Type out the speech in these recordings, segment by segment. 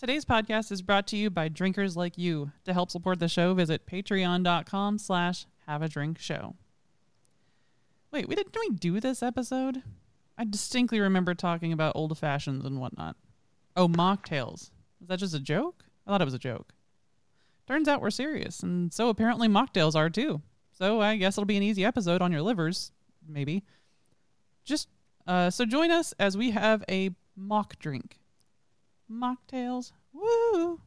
Today's podcast is brought to you by drinkers like you. To help support the show, visit patreon.com slash have a drink show. Wait, we didn't we do this episode? I distinctly remember talking about old fashions and whatnot. Oh, mocktails. Is that just a joke? I thought it was a joke. Turns out we're serious, and so apparently mocktails are too. So I guess it'll be an easy episode on your livers, maybe. Just uh, so join us as we have a mock drink. Mocktails. Woo!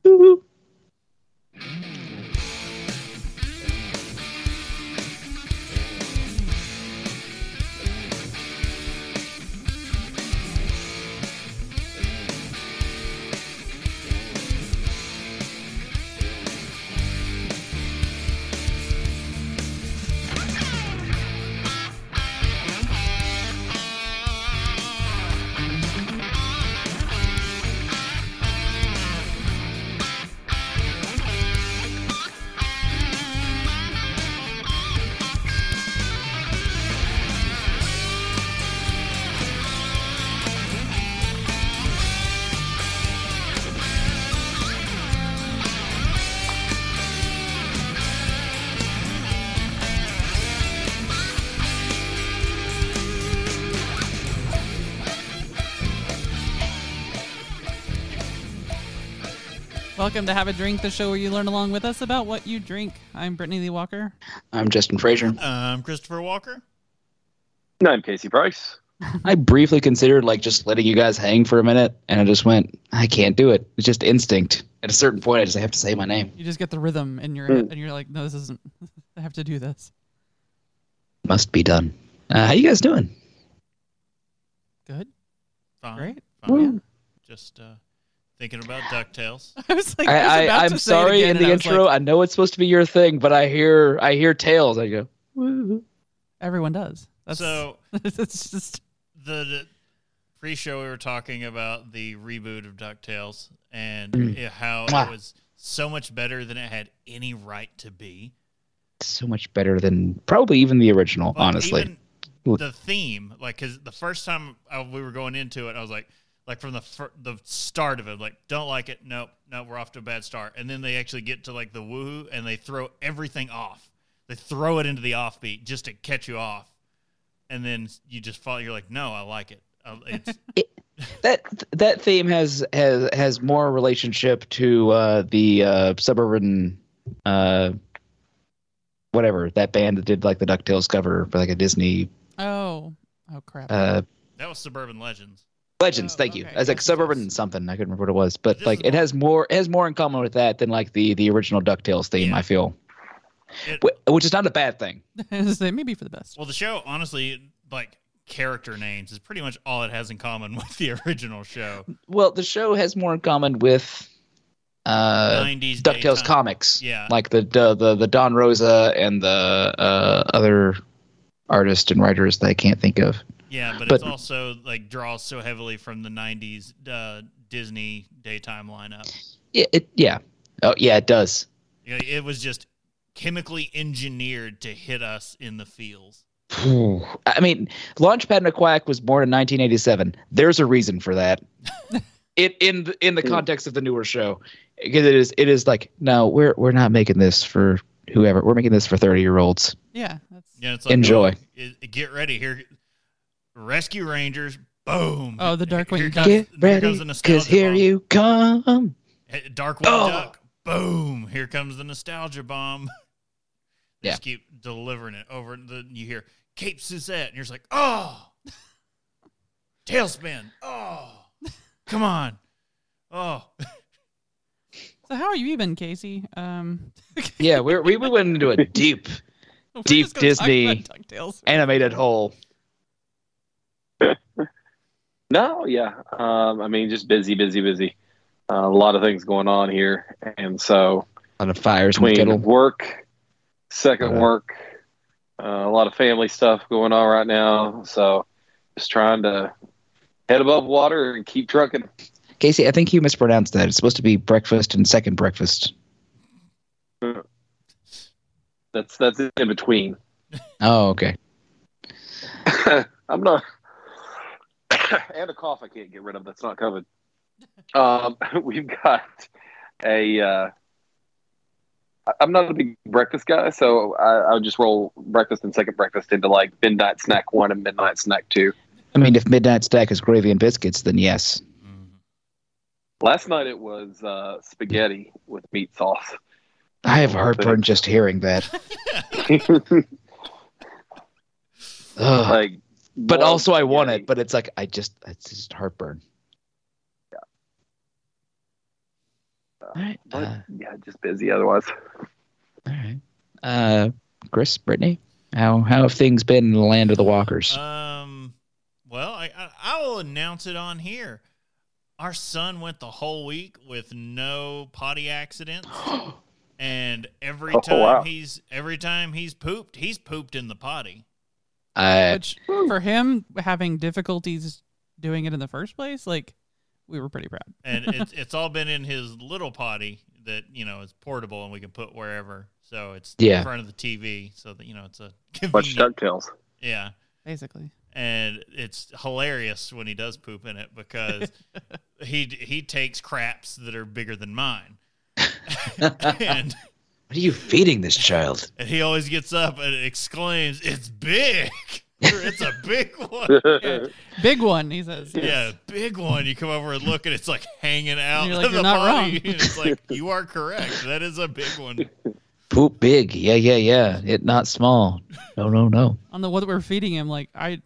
Welcome to Have a Drink, the show where you learn along with us about what you drink. I'm Brittany Lee Walker. I'm Justin Frazier. I'm Christopher Walker. No, I'm Casey Price. I briefly considered like just letting you guys hang for a minute, and I just went, I can't do it. It's just instinct. At a certain point, I just have to say my name. You just get the rhythm in your head, and you're like, no, this isn't. I have to do this. Must be done. Uh, how you guys doing? Good. Fine. Great. Fine. Yeah. Just uh, thinking about DuckTales. I was like, I was I, about I, I'm say it sorry again, in the intro. like, I know it's supposed to be your thing, but I hear I hear tails. I go, "Woo." everyone does. That's, So it's just the, the pre-show we were talking about the reboot of DuckTales and Mm. how Mwah. it was so much better than it had any right to be. so much better than probably even the original. Like, honestly, even the theme, like, because the first time I, we were going into it, I was like, like from the fir- the start of it, like, don't like it. Nope, no, we're off to a bad start. And then they actually get to like the woohoo, and they throw everything off. They throw it into the offbeat just to catch you off, and then you just fall. You're like, no, I like it. Uh, It's that that theme has has has more relationship to uh, the uh, suburban uh, whatever that band that did like the Ducktales cover for like a Disney oh, oh crap. uh, that was Suburban Legends. Legends. Oh, thank you. okay. As like Yes, suburban yes. something. I couldn't remember what it was, but This like it has more it has more in common with that than like the the original Ducktales theme. Yeah. I feel, It- which is not a bad thing. Maybe for the best. Well, the show, honestly, like character names is pretty much all it has in common with the original show. Well, the show has more in common with uh, 90s Ducktales daytime. comics. Yeah. like the the the, the Don Rosa and the uh, other artists and writers that I can't think of. Yeah, but, But- it's also like draws so heavily from the '90s uh, Disney daytime lineup. Yeah, it, yeah, oh yeah, it does. You know, it was just chemically engineered to hit us in the feels. I mean, Launchpad McQuack was born in 1987. There's a reason for that. it in the, in the context of the newer show, because it is it is like no, we're we're not making this for whoever. We're making this for 30 year olds. Yeah, that's. Yeah, it's like Enjoy. oh, get ready here, Rescue Rangers. Boom. Oh, the Darkwing Here Duck. comes, Get here ready, cause nostalgia here you come. Hey, Darkwing Oh. Duck. Boom. Here comes the nostalgia bomb. They Yeah. just keep delivering it over. and The, you hear Cape Suzette, and you're just like, oh, TaleSpin. Oh, come on. Oh, So how are you even, Casey? Um, Yeah, we're, we we went into a deep Deep just gonna talk Disney DuckTales. animated hole. No, yeah. Um, I mean, just busy, busy, busy. Uh, a lot of things going on here, and so A lot of fires in the between work, second Uh, work, uh, a lot of family stuff going on right now. So just trying to head above water and keep trucking. Casey, I think you mispronounced that. It's supposed to be breakfast and second breakfast. That's that's in between. Oh, okay. I'm not. and a cough I can't get rid of. That's not COVID. Um, we've got a. Uh, I'm not a big breakfast guy, so I, I would just roll breakfast and second breakfast into like midnight snack one and midnight snack two. I mean, if midnight snack is gravy and biscuits, then yes. Mhm. Last night it was uh, spaghetti with meat sauce. I have a heartburn just hearing that. Like, but warm also, I want spaghetti. it. But it's like I just it's just heartburn. All right. But, Uh, yeah, just busy otherwise. all right. Uh, Chris, Brittany, how how have things been in the land of the walkers? Um, well, I, I I will announce it on here. Our son went the whole week with no potty accidents, and every Oh, time wow. he's every time he's pooped, he's pooped in the potty. Uh, Which for him having difficulties doing it in the first place, like we were pretty proud. and it's it's all been in his little potty that you know is portable and we can put wherever. So it's Yeah. in front of the TV, so that you know it's a Watch convenient. Ducktales. Yeah, Basically. and it's hilarious when he does poop in it because he he takes craps that are bigger than mine, and what are you feeding this child? and he always gets up and exclaims, "It's big! it's a big one!" Yeah. Big one, he says. Yeah, big one. You come over and look, and it's like hanging out. And you're like, "You're the not body." wrong. And it's like you are correct. That is a big one. Poop big. Yeah, yeah, yeah. It not small. No, no, no. On the what we're feeding him, like I,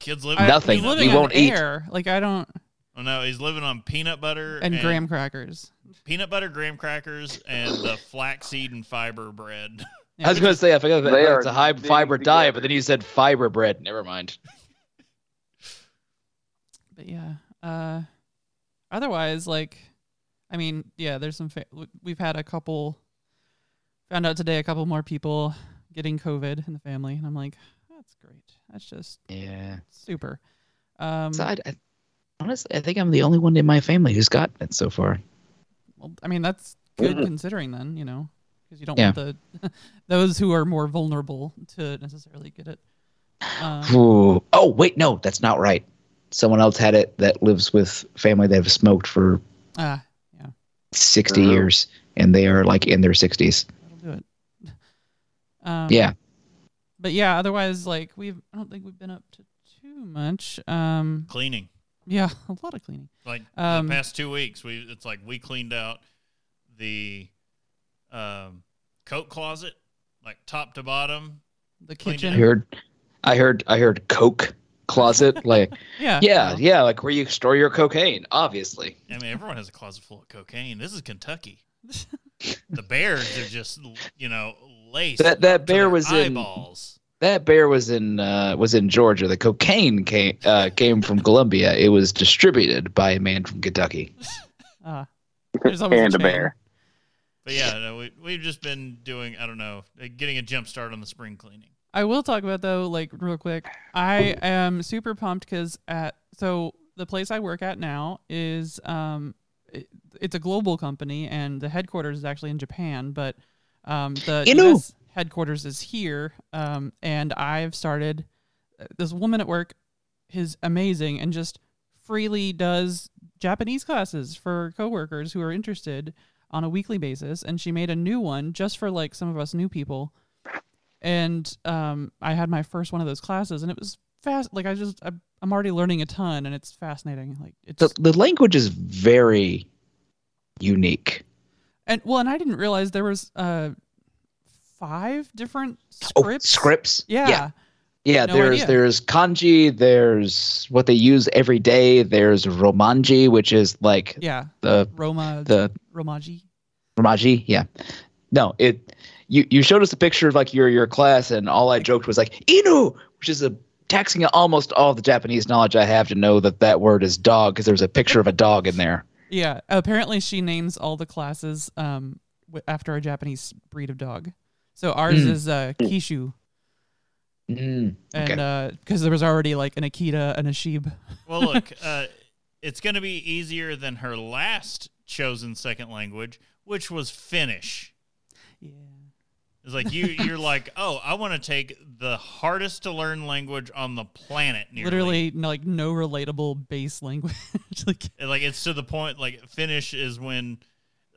Kids living I Nothing. He's living We on won't eat. Like I don't Oh no, he's living on peanut butter and graham crackers. Peanut butter, graham crackers, and the flaxseed and fiber bread. I was going to say I forgot that it's a high big fiber diet, but then you said fiber bread. Never mind. but yeah. Uh, otherwise, like, I mean, yeah, there's some. Fa- we've had a couple. Found out today a couple more people getting COVID in the family, and I'm like, that's great. That's just Yeah. super. Um, So I, I, honestly, I think I'm the only one in my family who's gotten it so far. Well, I mean, that's good Mhm. considering then, you know, because you don't Yeah. want the those who are more vulnerable to necessarily get it. Um, Oh, wait, no, that's not right. Someone else had it that lives with family that have smoked for ah, 60 Oh. years, and they are like in their 60s. that'll do it. Um, Yeah. but yeah, otherwise, like we've, I don't think we've been up to too much. Um, Cleaning. Yeah, a lot of cleaning. Like Um, the past two weeks, we it's like we cleaned out the um, coat closet, like top to bottom. The kitchen. I heard, I heard, I heard Coke closet. Like, Yeah. yeah, well, yeah, like where you store your cocaine, obviously. I mean, everyone has a closet full of cocaine. This is Kentucky. the Bears are just you know laced. That that bear their was in eyeballs. That bear was in uh, was in Georgia. The cocaine came uh, came from Colombia. It was distributed by a man from Kentucky. Ah, there's and a chain. bear. But yeah, no, we we've just been doing I don't know, uh, getting a jump start on the spring cleaning. I will talk about though, like real quick. I am super pumped because at so the place I work at now is um, it, it's a global company and the headquarters is actually in Japan, but um, the Inu. US headquarters is here. Um, and I've started uh, this woman at work is amazing and just freely does Japanese classes for coworkers who are interested on a weekly basis. And she made a new one just for like some of us new people and um, I had my first one of those classes, and it was fast. Like I just, I, I'm already learning a ton, and it's fascinating. Like it's The the language is very unique. and well, and I didn't realize there was uh five different Oh, scripts. scripts. Yeah. yeah. Yeah, No there's idea. there's kanji, there's what they use every day, there's romanji, which is like Yeah. the Roma. the Romaji. romaji, yeah. No, it you you showed us a picture of like your your class and all I joked was like inu, which is a taxing almost all the Japanese knowledge I have to know that that word is dog because there's a picture of a dog in there. Yeah. Apparently, she names all the classes um after a Japanese breed of dog. So ours Mm. is uh Kishu, Mm, and okay. uh because there was already like an Akita and a Sheeb. Well, look, uh, it's going to be easier than her last chosen second language, which was Finnish. Yeah. It's like you you're like, oh, I want to take the hardest to learn language on the planet. Nearly. Literally, like no relatable base language. like, like it's to the point. Like Finnish is when,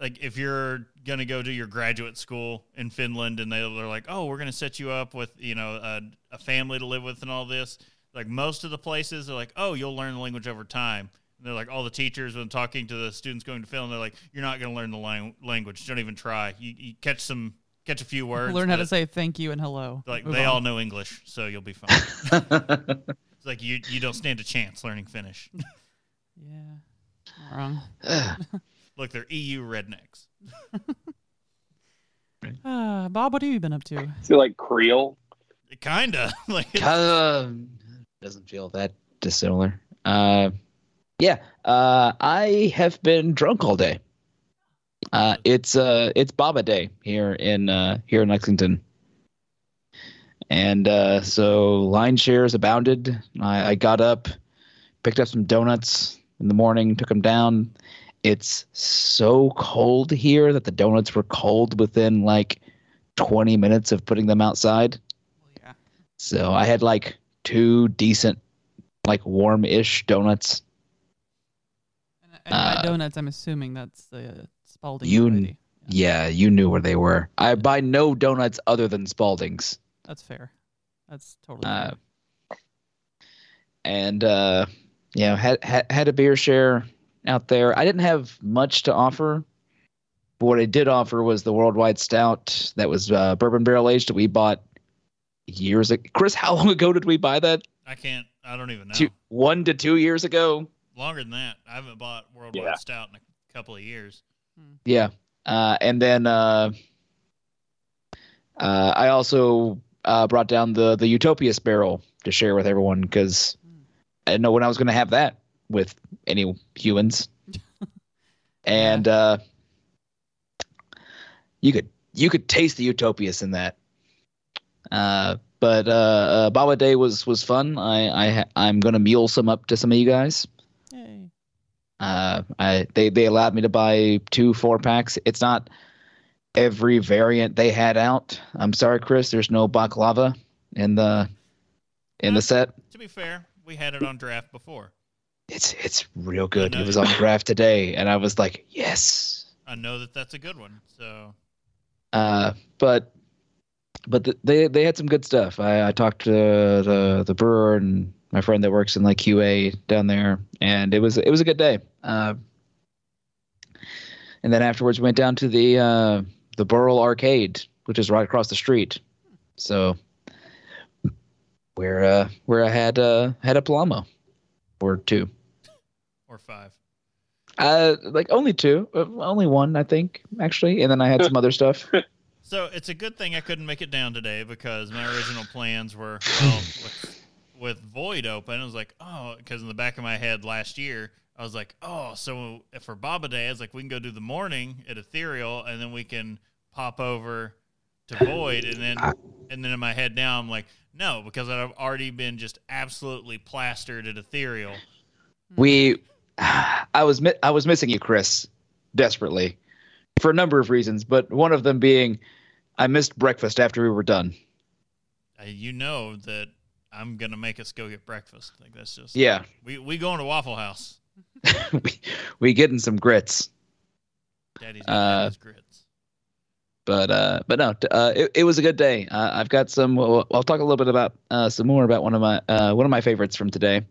like, if you're gonna go to your graduate school in Finland, and they, they're like, oh, we're gonna set you up with you know a, a family to live with and all this. Like most of the places, they're like, oh, you'll learn the language over time. And they're like, all the teachers when talking to the students going to Finland, they're like, you're not gonna learn the lang- language. Don't even try. You, you catch some catch a few words. learn how to say thank you and hello. like Move they on. all know English, so you'll be fine. it's like you you don't stand a chance learning Finnish. Yeah. Wrong. Look, they're EU rednecks. Uh, Bob, what have you been up to? Is it like Creole? Kinda like it's- Um, doesn't feel that dissimilar. Uh, yeah. Uh, I have been drunk all day. Uh, it's uh, it's Baba Day here in uh, here in Lexington, and uh, so line shares abounded. I, I got up, picked up some donuts in the morning, took them down. It's so cold here that the donuts were cold within like 20 minutes of putting them outside. Yeah. So I had like two decent, like warm-ish donuts. And, and Uh, donuts, I'm assuming that's the Spalding you- variety. Yeah, you knew where they were. I buy no donuts other than Spalding's. That's fair. That's totally Uh, fair. and uh, yeah, had, had had a beer share out there. I didn't have much to offer, but what I did offer was the worldwide stout that was uh, bourbon barrel aged that we bought years ago. Chris, how long ago did we buy that? I can't. I don't even know. Two, one to two years ago. Longer than that. I haven't bought Worldwide Yeah. Stout in a couple of years. Yeah. Uh, and then uh, uh, I also uh, brought down the the Utopias barrel to share with everyone because I didn't know when I was going to have that with any humans. and uh, you could you could taste the Utopias in that. Uh, but uh, uh, Baba Day was was fun. I I ha- I'm gonna mule some up to some of you guys. Yay. Uh, I they they allowed me to buy two four packs. It's not every variant they had out. I'm sorry, Chris. There's no baklava in the in the set. To be fair, we had it on draft before. It's it's real good. It was on draft today, and I was like, yes. I know that that's a good one. So Uh, but but th they they had some good stuff. I, I talked to the the brewer and my friend that works in like QA down there, and it was it was a good day. Uh, and then afterwards, we went down to the uh, the Burl Arcade, which is right across the street. So where uh, where I had uh, had a Paloma or two. or five. Uh, like only two, uh, only one, I think, actually. And then I had some other stuff. So it's a good thing I couldn't make it down today because my original plans were well with, with Void open. I was like, oh, because in the back of my head last year, I was like, oh, so if for Baba Day, I was like, we can go do the morning at Ethereal, and then we can pop over to Void, and then and then in my head now, I'm like, no, because I've already been just absolutely plastered at Ethereal. we i was i was missing you chris desperately for a number of reasons but one of them being i missed breakfast after we were done Uh, you know that I'm gonna make us go get breakfast. Like that's just yeah We we going to Waffle House. we, we getting some grits Daddy's Uh, grits. But uh but no uh it, it was a good day. Uh, i've got some well, i'll talk a little bit about uh some more about one of my uh one of my favorites from today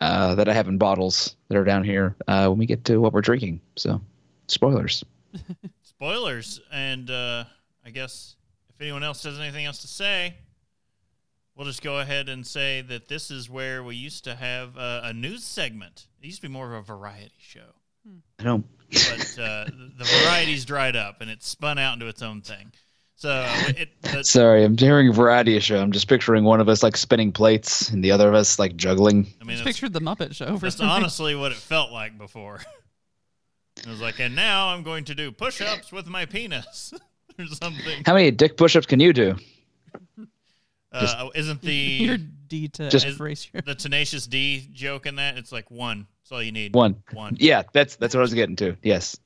uh that i have in bottles that are down here uh when we get to what we're drinking. So spoilers. Spoilers, and uh, I guess if anyone else has anything else to say, we'll just go ahead and say that this is where we used to have uh, a news segment. It used to be more of a variety show, i don't but uh, the variety's dried up and it's spun out into its own thing. So it, the, sorry i'm hearing a variety show i'm just picturing one of us like spinning plates and the other of us like juggling I mean, Just pictured the Muppet Show for that's some honestly what it felt like before. It was like, and now I'm going to do push-ups with my penis or something. how many dick push-ups can you do Uh, isn't the Your D to Just- F ratio. the tenacious D joke in that? It's like one. That's all you need. one One. Yeah, that's that's what I was getting to. Yes.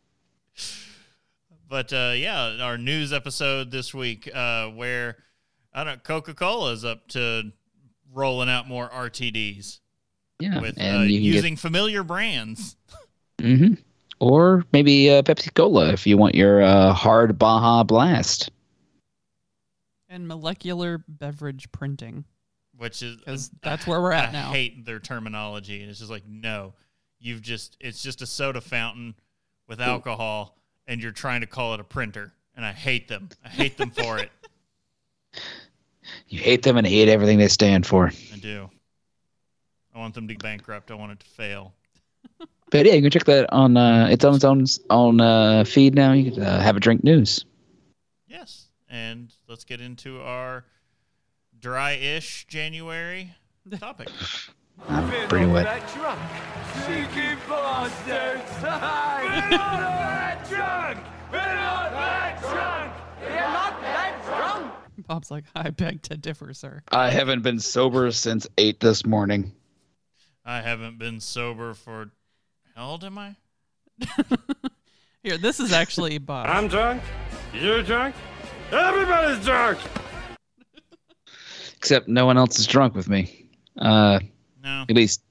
But uh, yeah, our news episode this week, uh, where I don't Coca Cola is up to rolling out more RTDs Yeah, with uh, and you can using familiar brands. get, hmm or maybe uh, Pepsi Cola if you want your uh, hard Baja Blast. And molecular beverage printing, which is because that's where we're at I now. hate their terminology. And it's just like, no, you've just it's just a soda fountain with alcohol, and you're trying to call it a printer, and I hate them. I hate them for it. You hate them and hate everything they stand for. I do. I want them to be bankrupt. I want it to fail. But yeah, you can check that on. Uh, it's on its own on uh, feed now. You can uh, have a drink news. Yes, and let's get into our dry-ish January topic. I'm pretty wet. Cheeky bastards! We're not that drunk! We're not that drunk! We're not that drunk! Bob's like, I beg to differ, sir. I haven't been sober since eight this morning. I haven't been sober for how old am I? Here, this is actually Bob. I'm drunk. You're drunk. Everybody's drunk! Except no one else is drunk with me. Uh, No. at least.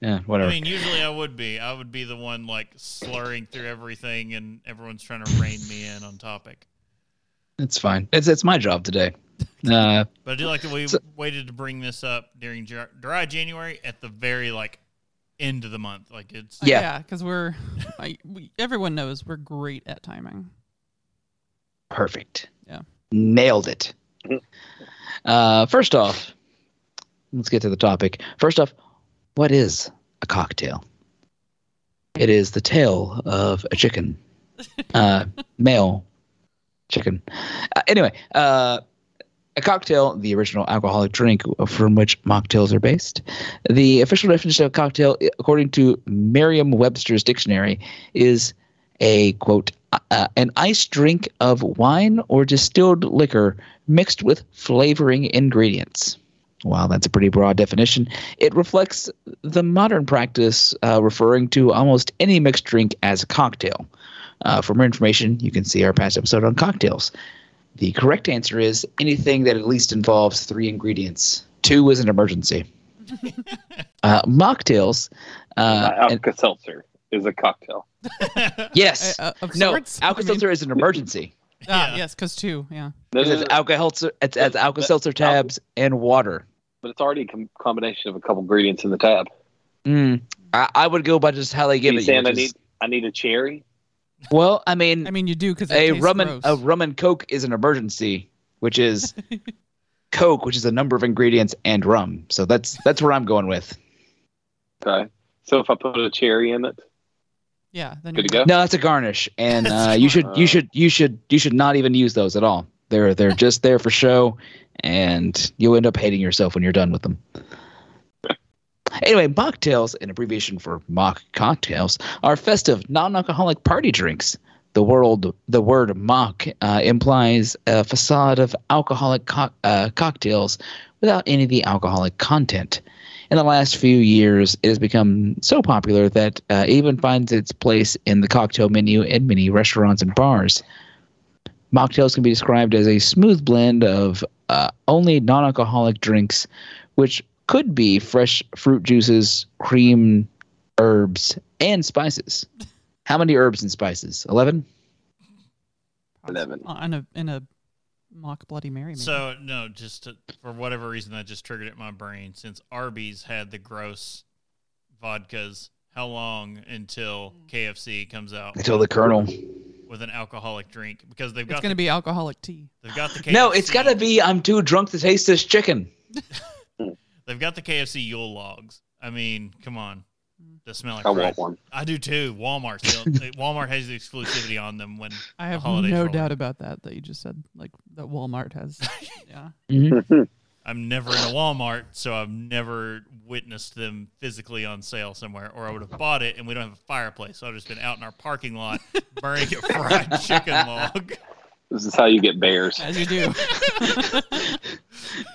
Yeah, whatever. I mean, usually I would be. I would be the one like slurring through everything, and everyone's trying to rein me in on topic. it's fine. It's it's my job today. Uh, But I do like that we So- waited to bring this up during dry January at the very like end of the month. Like it's Uh, Yeah. yeah, because we're I, we, everyone knows we're great at timing. perfect. Yeah. Nailed it. Uh, first off, let's get to the topic. First off, what is a cocktail? It is the tail of a chicken, uh, male chicken. Uh, anyway, uh, a cocktail, the original alcoholic drink from which mocktails are based. The official definition of cocktail, according to Merriam-Webster's dictionary, is a quote uh, an iced drink of wine or distilled liquor mixed with flavoring ingredients. While that's a pretty broad definition, it reflects the modern practice uh, referring to almost any mixed drink as a cocktail. Uh, for more information, you can see our past episode on cocktails. The correct answer is anything that at least involves three ingredients. Two is an emergency. uh, mocktails. Uh, Alka Seltzer is a cocktail. yes. Uh, of no, sorts? I Alka mean- Seltzer is an emergency. Ah, Yeah. yes, because two. Yeah. No, no, It's Alka Seltzer. It's, it's Alka Seltzer tabs and water. But it's already a com- combination of a couple ingredients in the tab. Mm. I, I would go by just how they give you it. saying I which need I need a cherry? well, I mean, I mean, you do because a rum and a rum and coke is an emergency, which is coke, which is a number of ingredients and rum. So that's that's where I'm going with. Okay. So if I put a cherry in it, Yeah. Then good to you're go. No, that's a garnish, and uh, you should you Uh. should you should you should not even use those at all. They're they're just there for show, and you'll end up hating yourself when you're done with them. Anyway, mocktails, an abbreviation for mock cocktails, are festive, non-alcoholic party drinks. The world, the word mock uh, implies a facade of alcoholic co- uh, cocktails without any of the alcoholic content. In the last few years, it has become so popular that uh, it even finds its place in the cocktail menu in many restaurants and bars. Mocktails can be described as a smooth blend of uh, only non alcoholic drinks, which could be fresh fruit juices, cream, herbs, and spices. How many herbs and spices? 11? Eleven. Uh, in a in a mock Bloody Mary. Maybe. So no, just to, for whatever reason that just triggered it in my brain. Since Arby's had the gross vodkas, how long until KFC comes out Until the Colonel. With an alcoholic drink? Because they've it's got going to be alcoholic tea. they've got the KFC, No, it's got to be I'm too drunk to taste this chicken. they've got the KFC Yule logs. I mean, come on, they smell like I crap. want one. I do too. Walmart still. Walmart has the exclusivity on them when I the have holidays no roll doubt about that. That you just said, like that Walmart has. yeah. Mhm. I'm never in a Walmart, so I've never witnessed them physically on sale somewhere, or I would have bought it and we don't have a fireplace. So I've just been out in our parking lot burning a fried chicken log. This is how you get bears. As you do.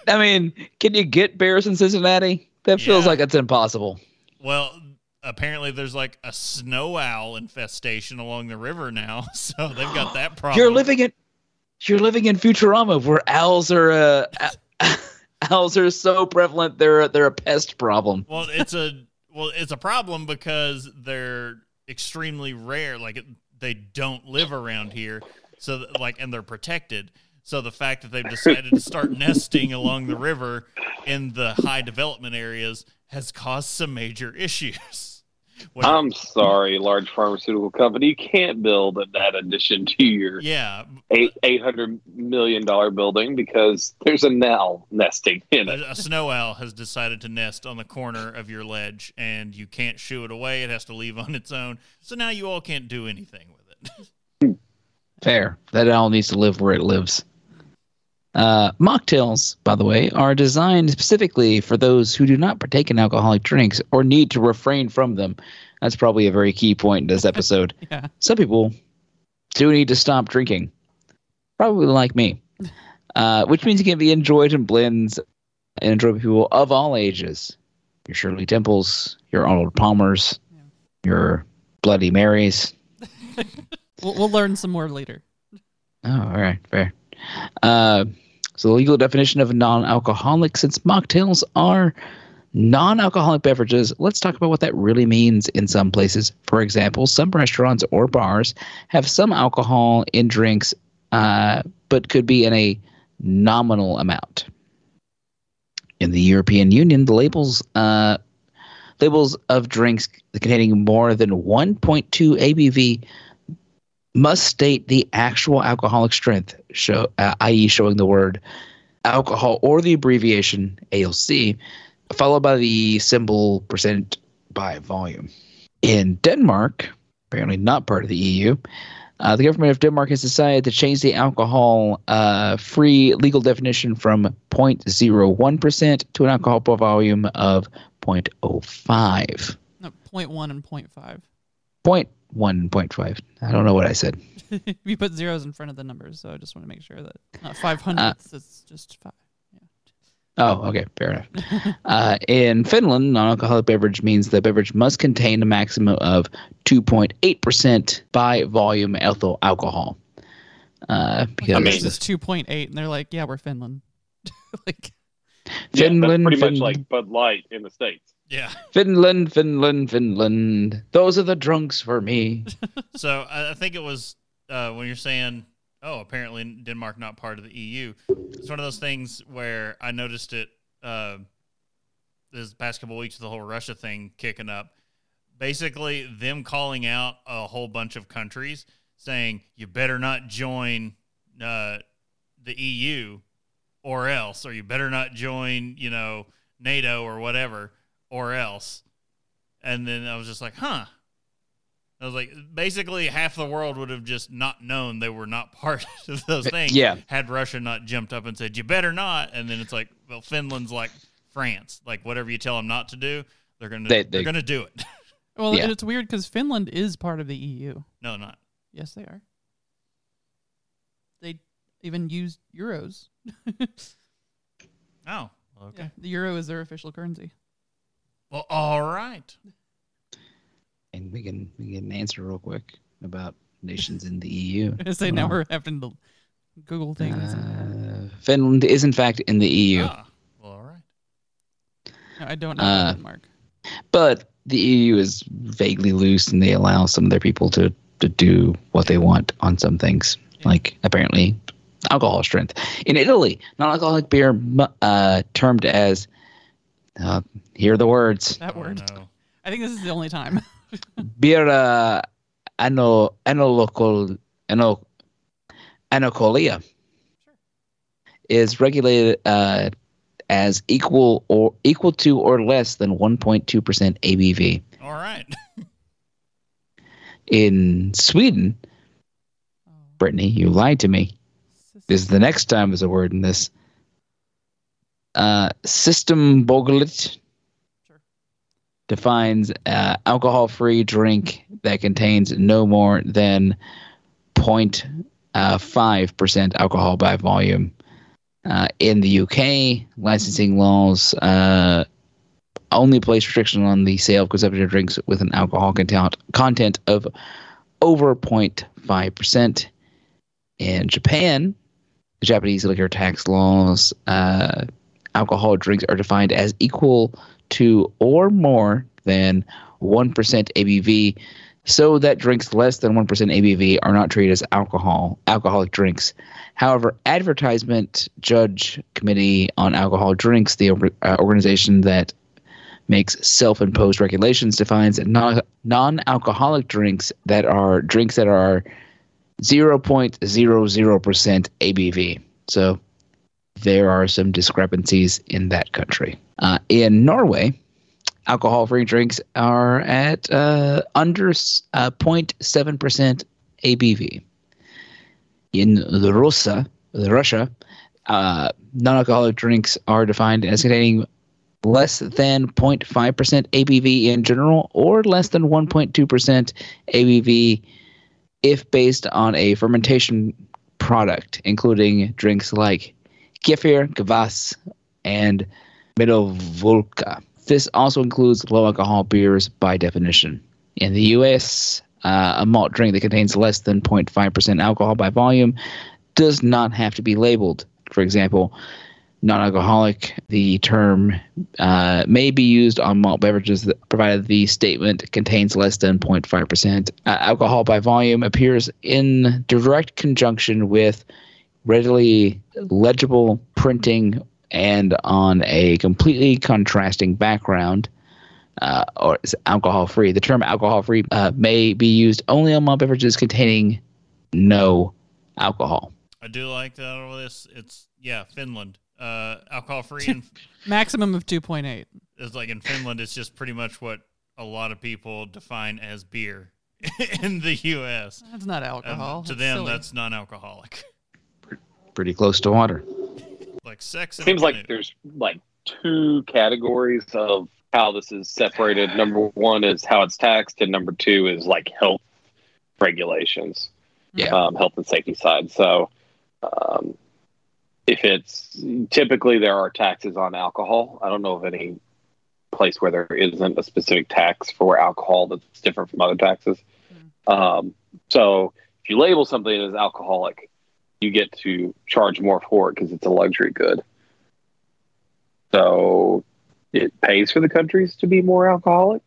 I mean, can you get bears in Cincinnati? That feels Yeah. like it's impossible. Well, apparently there's like a snow owl infestation along the river now, so they've got that problem. You're living in you're living in Futurama where owls are uh, a- owls are so prevalent they're they're a pest problem. Well, it's a well, it's a problem because they're extremely rare. Like they don't live around here, so like, and they're protected. So the fact that they've decided to start nesting along the river in the high development areas has caused some major issues. When- I'm sorry, large pharmaceutical company. You can't build that addition to your yeah, eight eight hundred million dollar building because there's a owl nesting in it. a, a snow owl has decided to nest on the corner of your ledge, and you can't shoo it away. It has to leave on its own. So now you all can't do anything with it. Fair. That owl needs to live where it lives. Uh, mocktails, by the way, are designed specifically for those who do not partake in alcoholic drinks or need to refrain from them. That's probably a very key point in this episode. Yeah. Some people do need to stop drinking, probably like me, uh, which means it can be enjoyed in blends and enjoyed by people of all ages. Your Shirley Temples, your Arnold Palmers, your Bloody Marys. We'll, we'll learn some more later. Oh, all right, fair. Uh, so the legal definition of non-alcoholic, since mocktails are non-alcoholic beverages, let's talk about what that really means in some places. For example, some restaurants or bars have some alcohol in drinks, uh, but could be in a nominal amount. In the European Union, the labels uh, labels of drinks containing more than 1.2 ABV must state the actual alcoholic strength, show, uh, i.e., showing the word alcohol or the abbreviation ALC, followed by the symbol percent by volume. In Denmark, apparently not part of the EU, uh, the government of Denmark has decided to change the alcohol uh, free legal definition from 0.01% to an alcohol per volume of 0.05. No, 0.1 and 0.5. 0.1, 0.5. I don't know what I said. we put zeros in front of the numbers, so I just want to make sure that not 500ths, it's just five. Yeah. Oh, okay, fair enough. uh, in Finland, non-alcoholic beverage means the beverage must contain a maximum of 2.8% by volume ethyl alcohol. Uh, because I mean- This is 2.8, and they're like, yeah, we're Finland. like, Yeah, that's Finland, pretty much like Bud Light in the states. Yeah. Finland, Finland, Finland. Those are the drunks for me. So I, think it was uh, when you're saying, "Oh, apparently Denmark not part of the EU." It's one of those things where I noticed it uh, this past couple weeks with the whole Russia thing kicking up. Basically, them calling out a whole bunch of countries saying you better not join uh, the EU or else, or you better not join, you know, NATO or whatever, or else. And then I was just like, huh. I was like, basically, half the world would have just not known they were not part of those uh, things. yeah. Had Russia not jumped up and said, you better not. And then it's like, well, Finland's like France. Like, whatever you tell them not to do, they're going to They- they, they- are going to do it. well, Yeah. it's weird because Finland is part of the EU. no, not. Yes, they are. They even use euros. Oh, okay. Yeah, the euro is their official currency. Well, all right. And we can we can answer real quick about nations in the EU. I say now Uh, we're having to Google things. Uh, Finland is in fact in the EU. Ah, well, all right. No, I don't know about uh, Denmark. but the EU is vaguely loose and they allow some of their people to, to do what they want on some things, like apparently alcohol strength. In Italy, non alcoholic beer uh, termed as, uh, hear the words, That Oh, word. no. I think this is the only time. birra ano, analocol, ano, anocolia, is regulated uh, as equal or equal to or less than 1.2% ABV. All right. In Sweden, Oh, Brittany, you lied to me. This is the next time there's a word in this. Uh, System Bogelit Sure. defines uh, alcohol-free drink that contains no more than 0.5 percent alcohol by volume. Uh, in the UK, licensing laws uh, only place restriction on the sale of consumption drinks with an alcohol content content of over 0.5 percent. In Japan, the Japanese liquor tax laws, uh, alcohol drinks are defined as equal to or more than 1% ABV, so that drinks less than 1% ABV are not treated as alcohol alcoholic drinks. However, Advertisement Judge Committee on Alcohol Drinks, the uh, organization that makes self-imposed regulations, defines non- non-alcoholic drinks that are drinks that are 0.00% ABV. So there are some discrepancies in that country. Uh, in Norway, alcohol free drinks are at uh, under uh, 0.7% ABV. In Russia, Russia uh, non alcoholic drinks are defined as containing less than 0.5% ABV in general or less than 1.2% ABV if based on a fermentation product, including drinks like kefir, kvass, and Midovolka. This also includes low alcohol beers by definition. In the US, uh, a malt drink that contains less than 0.5% alcohol by volume does not have to be labeled. For example, non alcoholic, the term uh, may be used on malt beverages provided the statement contains less than 0.5%. Uh, alcohol by volume appears in direct conjunction with readily legible printing and on a completely contrasting background. Uh, or is alcohol free. The term alcohol free uh, may be used only on malt beverages containing no alcohol. I do like that over this. It's yeah, Finland. Uh, alcohol free and Maximum of 2.8. it's like in Finland. It's just pretty much what a lot of people define as beer in the U.S. That's not Um, alcohol. to That's them, silly. that's non-alcoholic. Pretty close to water. Like sex. in a Seems like canoe. there's like two categories of how this is separated. Number one is how it's taxed, and number two is like health regulations, Yeah. um, health and safety side. So, um, if it's typically there are taxes on alcohol. I don't know of any place where there isn't a specific tax for alcohol that's different from other taxes. Um, so, if you label something as alcoholic, you get to charge more for it because it's a luxury good. So it pays for the countries to be more alcoholic,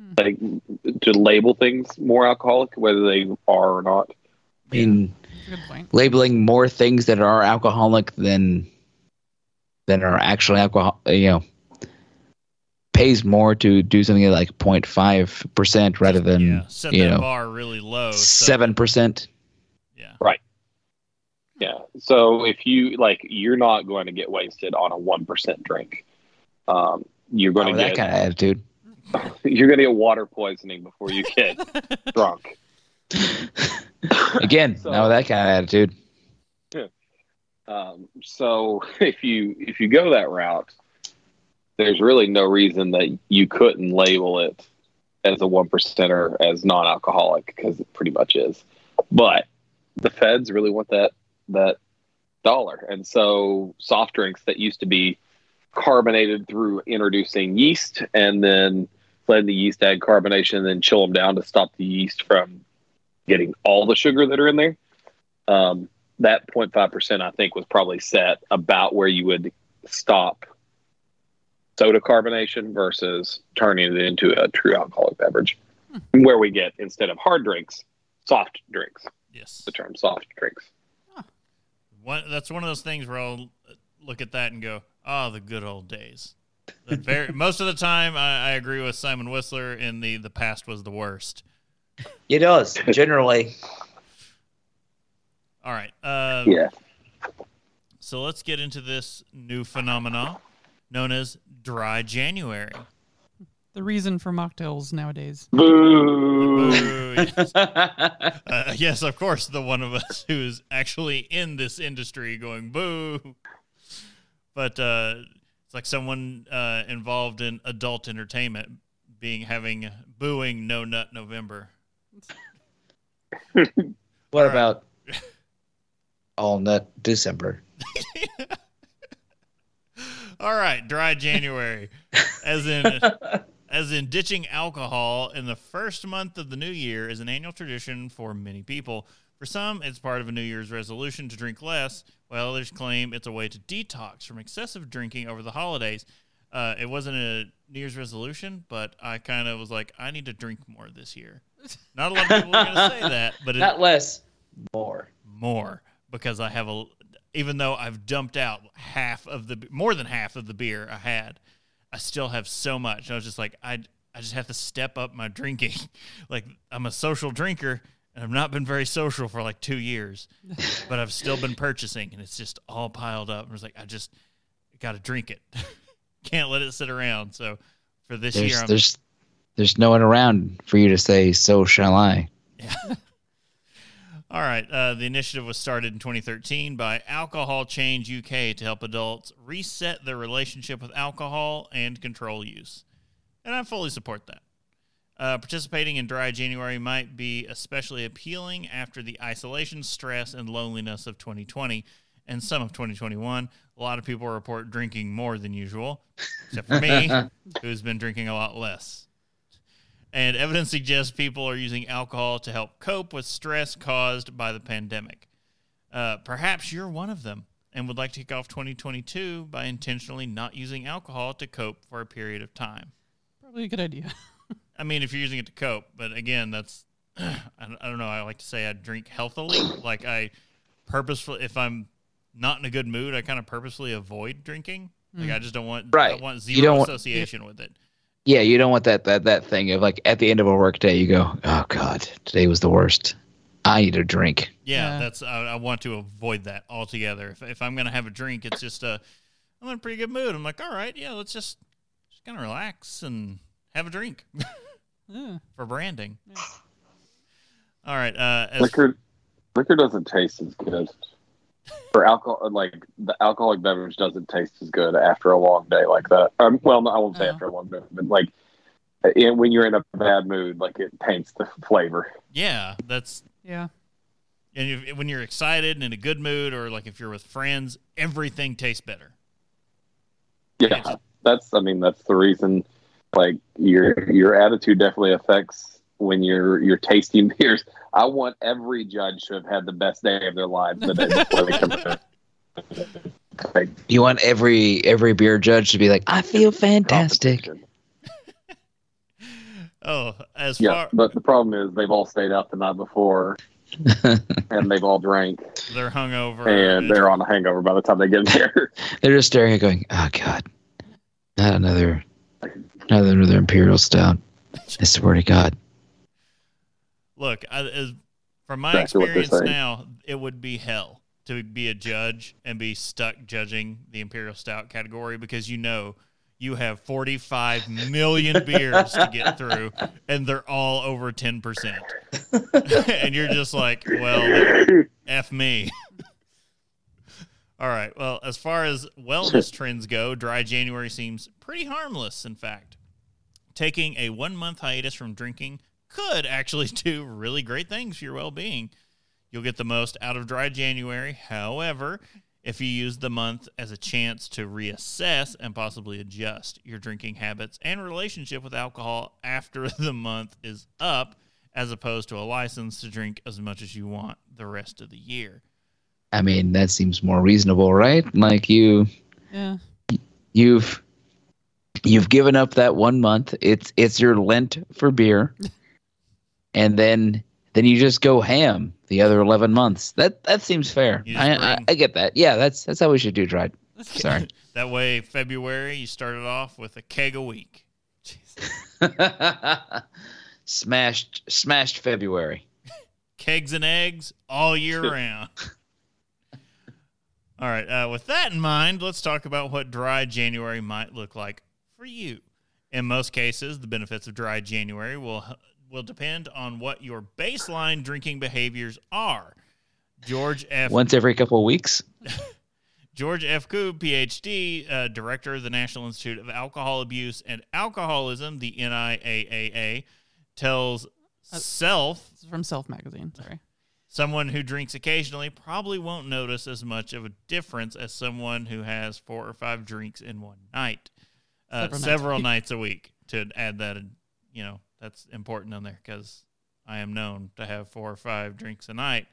Hmm. like to label things more alcoholic, whether they are or not. I mean, That's a good point. labeling more things that are alcoholic than than are actually alcohol, you know, pays more to do something like 0.5 percent rather than yeah, set you know bar really low. so- seven percent. yeah. Yeah. So if you like, you're not going to get wasted on a one percent drink. Um, you're going Oh, to get that kind of attitude. you're going to get water poisoning before you get drunk. Again, So- no, that kind of attitude. Um, so if you if you go that route, there's really no reason that you couldn't label it as a one percenter as non-alcoholic because it pretty much is. But the feds really want that that dollar, and so soft drinks that used to be carbonated through introducing yeast and then letting the yeast add carbonation and then chill them down to stop the yeast from getting all the sugar that are in there. Um, that 0.5% I think was probably set about where you would stop soda carbonation versus turning it into a true alcoholic beverage. Where we get instead of hard drinks, soft drinks. Yes. The term soft drinks. One, that's one of those things where I'll look at that and go, "Oh, the good old days." The very, most of the time, I, I agree with Simon Whistler in the the past was the worst. It does generally. All right. Uh, Yeah. So let's get into this new phenomenon known as dry January. The reason for mocktails nowadays. Boo. Ooh, yes. Uh, yes, of course, the one of us who is actually in this industry going boo. But uh, it's like someone uh, involved in adult entertainment being having booing No Nut November. What All right. about all nut December? All right, dry January, as in as in ditching alcohol in the first month of the new year is an annual tradition for many people. For some, it's part of a New Year's resolution to drink less, while others claim it's a way to detox from excessive drinking over the holidays. Uh, it wasn't a New Year's resolution, but I kind of was like, I need to drink more this year. Not a lot of people are going to say that, but it, Not less, more. more because I have a even though I've dumped out half of the more than half of the beer I had, I still have so much. I was just like I I just have to step up my drinking. like I'm a social drinker and I've not been very social for like 2 years, but I've still been purchasing and it's just all piled up. And I was like I just got to drink it. Can't let it sit around. So for this year There's I'm there's there's no one around for you to say, "So shall I." All right. Uh, the initiative was started in 2013 by Alcohol Change UK to help adults reset their relationship with alcohol and control use. And I fully support that. Uh, participating in Dry January might be especially appealing after the isolation, stress, and loneliness of 2020 and some of 2021. A lot of people report drinking more than usual, except for me, who's been drinking a lot less. And evidence suggests people are using alcohol to help cope with stress caused by the pandemic. Uh, perhaps you're one of them and would like to kick off 2022 by intentionally not using alcohol to cope for a period of time. Probably a good idea. I mean, if you're using it to cope, but again, that's I don't, I don't know. I like to say I drink healthily. Like I purposefully, if I'm not in a good mood, I kind of purposefully avoid drinking. Like I just don't want Right. I want zero don't want- association with it. Yeah, you don't want that that that thing of like at the end of a work day, you go, "Oh God, today was the worst. I need a drink." Yeah, Yeah. that's I, I want to avoid that altogether. If if I'm gonna have a drink, it's just a I'm in a pretty good mood. I'm like, all right, yeah, let's just just kind of relax and have a drink Yeah. for branding. All right, uh, as, Liquor, liquor doesn't taste as good. For alcohol, like the alcoholic beverage doesn't taste as good after a long day like that. Um, well, no, I won't say Oh. after a long day, but like it, when you're in a bad mood, like it taints the flavor. yeah, that's Yeah. and if, when you're excited and in a good mood, or like if you're with friends, everything tastes better. Yeah, that's. I mean, that's the reason. Like your your attitude definitely affects when you're you're tasting beers. I want every judge to have had the best day of their lives the day before they come in. Like, You want every every beer judge to be like, "I feel fantastic." Oh, as Yeah, far but the problem is they've all stayed out the night before and they've all drank they're hungover, and they're on a hangover by the time they get there. They're just staring at, going, "Oh God, not another, not another imperial stout." I swear to God. Look, I, as, from my Exactly experience now, it would be hell to be a judge and be stuck judging the Imperial Stout category because you know you have 45 million beers to get through and they're all over 10%. and you're just like, well, F me. all right. Well, as far as wellness trends go, dry January seems pretty harmless, in fact. Taking a one month hiatus from drinking could actually do really great things for your well being. You'll get the most out of dry January. However, if you use the month as a chance to reassess and possibly adjust your drinking habits and relationship with alcohol after the month is up, as opposed to a license to drink as much as you want the rest of the year. I mean, that seems more reasonable, right? Like you, Yeah. you've you've given up that one month. It's it's your Lent for beer, and then then you just go ham the other eleven months. That that seems fair. I, I I get that. Yeah, that's that's how we should do dry. Sorry. That way, February, you started off with a keg a week. smashed smashed February. kegs and eggs all year round. all right. Uh, with that in mind, let's talk about what dry January might look like for you. In most cases, the benefits of dry January will will depend on what your baseline drinking behaviors are. George F. Once every couple of weeks. George F. Koob, PhD, uh, director of the National Institute of Alcohol Abuse and Alcoholism, the NIAAA, tells self from Self Magazine. Sorry. Someone who drinks occasionally probably won't notice as much of a difference as someone who has four or five drinks in one night, uh, Several several, nights. nights a week. To add that, you know, that's important on there because I am known to have four or five drinks a night.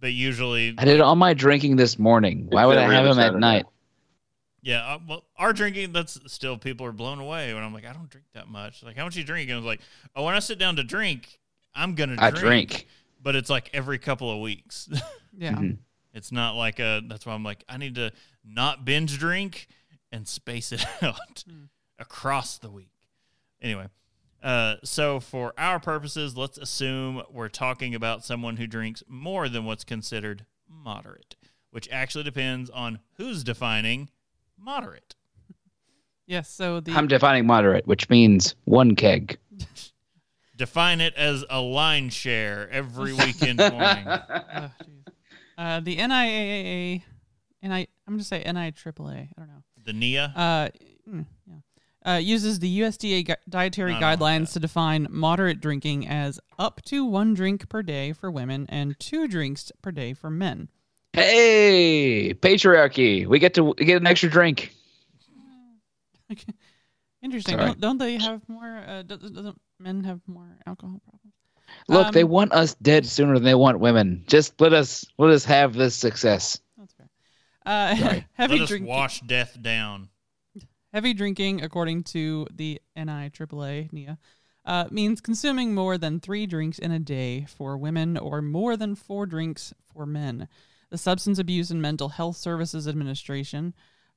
But usually, I did all my drinking this morning. Why would I have other them at night? Yeah, uh, well, our drinking that's still people are blown away when I'm like, I don't drink that much. Like, how much you drink? And I was like, oh, when I sit down to drink, I'm gonna I drink, drink. but it's like every couple of weeks. Yeah. Mhm. it's not like a. That's why I'm like, I need to not binge drink and space it out Hmm. across the week. Anyway, uh, so for our purposes, let's assume we're talking about someone who drinks more than what's considered moderate, which actually depends on who's defining moderate. Yes. So the I'm defining moderate, which means one keg. Define it as a line share every weekend morning. Ugh, jeez. uh, the NIAA, and I I'm gonna say NIAAA. I don't know. The NIA. Uh, mm, yeah. Uh, uses the USDA gu- dietary I don't guidelines that. to define moderate drinking as up to one drink per day for women and two drinks per day for men. Hey, patriarchy. We get to get an extra drink. Interesting. Don't, don't they have more? Uh, do- doesn't men have more alcohol problems? Look, they Um, want us dead sooner than they want women. Just let us let us have this success. That's fair. Uh, Sorry. heavy Let us drinking. wash death down. Heavy drinking, according to the NIAAA NIA, uh, means consuming more than three drinks in a day for women or more than four drinks for men. The Substance Abuse and Mental Health Services Administration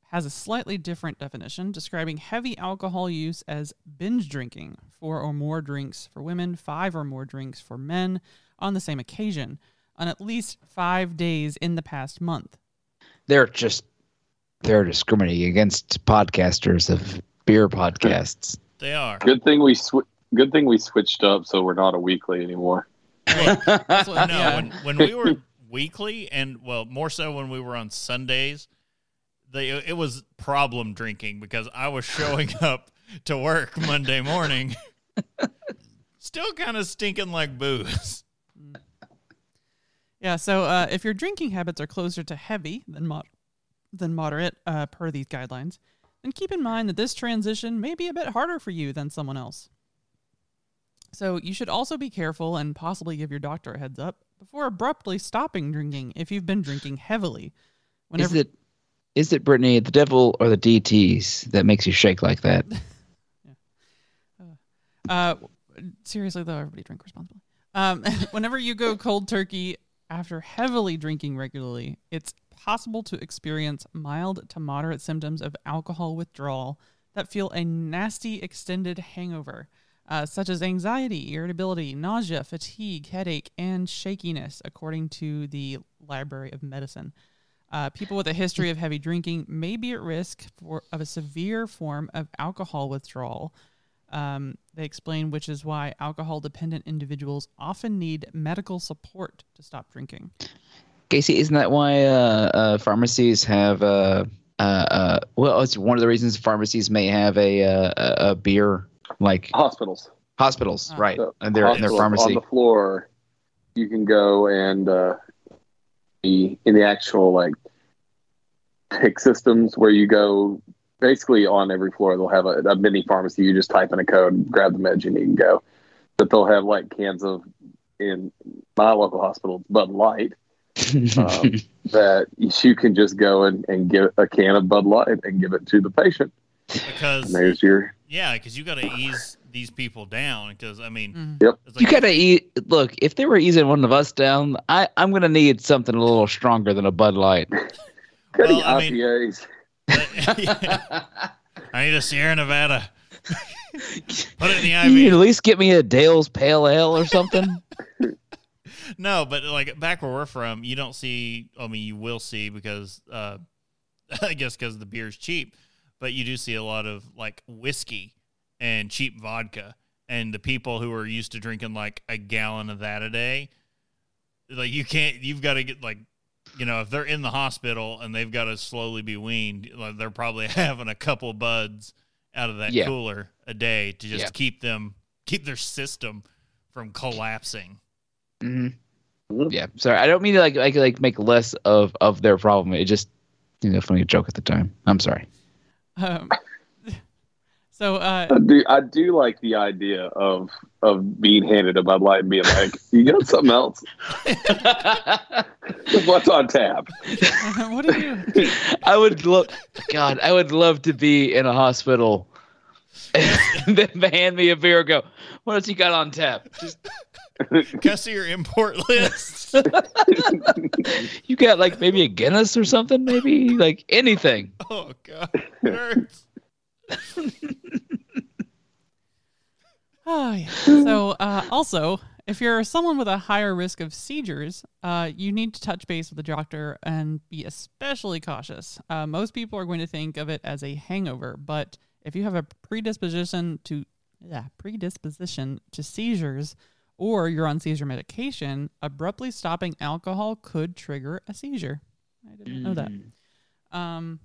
has a slightly different definition, describing heavy alcohol use as binge drinking, four or more drinks for women, five or more drinks for men on the same occasion, on at least five days in the past month. They're just they're discriminating against podcasters of beer podcasts. They are. Good thing we sw- Good thing we switched up, so we're not a weekly anymore. That's what- no, yeah. when, when we were weekly, and well, more so when we were on Sundays, they it was problem drinking because I was showing up to work Monday morning, still kind of stinking like booze. Yeah, so uh, if your drinking habits are closer to heavy than mod- than moderate uh, per these guidelines, then keep in mind that this transition may be a bit harder for you than someone else. So you should also be careful and possibly give your doctor a heads up before abruptly stopping drinking if you've been drinking heavily. Is it is it Brittany the devil or the DTS that makes you shake like that? Yeah. Uh, seriously though, everybody drink responsibly. Um, whenever you go cold turkey after heavily drinking regularly, it's possible to experience mild to moderate symptoms of alcohol withdrawal that feel a nasty extended hangover, uh, such as anxiety, irritability, nausea, fatigue, headache, and shakiness, according to the Library of Medicine. Uh, people with a history of heavy drinking may be at risk for of a severe form of alcohol withdrawal. Um, they explain, which is why alcohol dependent individuals often need medical support to stop drinking. Casey, isn't that why uh, uh, pharmacies have uh, uh, uh, well, it's one of the reasons pharmacies may have a uh, a a beer like Hospitals. hospitals, Ah. right? So, And they're in their pharmacy. on the floor. You can go and uh, be in the actual like pick systems where you go. Basically, on every floor they'll have a, a mini pharmacy. You just type in a code, grab the meds you need, and go. But they'll have like cans of in my local hospital, Bud Light, um, that you can just go and, and get a can of Bud Light and give it to the patient. Because And there's your yeah, because you got to ease these people down. Because I mean, Mhm. it's you gotta eat. Look, if they were easing one of us down, I I'm gonna need something a little stronger than a Bud Light. cutting Well, I mean- IPAs. I need a Sierra Nevada. Put it in the you need IV. at least get me a Dale's Pale Ale or something. No, but like back where we're from, you don't see. I mean, you will see because uh, I guess because the beer's cheap, but you do see a lot of like whiskey and cheap vodka, and the people who are used to drinking like a gallon of that a day, like you can't. You've got to get like. You know, if they're in the hospital and they've got to slowly be weaned, like, they're probably having a couple buds out of that Yeah. cooler a day to just Yeah. keep them keep their system from collapsing. Hmm Yeah, sorry. I don't mean to like like like make less of of their problem. It just you know funny joke at the time. I'm sorry. Um, so uh, I do, I do like the idea of of being handed a Bud Light and being like, "You got something else? What's on tap?" what do you? I would love, God, I would love to be in a hospital. and then they hand me a beer. and Go. What else you got on tap? Just Can I see your import list? you got like maybe a Guinness or something? Maybe like anything. oh god, it hurts. Oh yeah. So uh, also, if you're someone with a higher risk of seizures, uh, you need to touch base with the doctor and be especially cautious. Uh, most people are going to think of it as a hangover, but if you have a predisposition to yeah, predisposition to seizures or you're on seizure medication, abruptly stopping alcohol could trigger a seizure. I didn't know that. Um,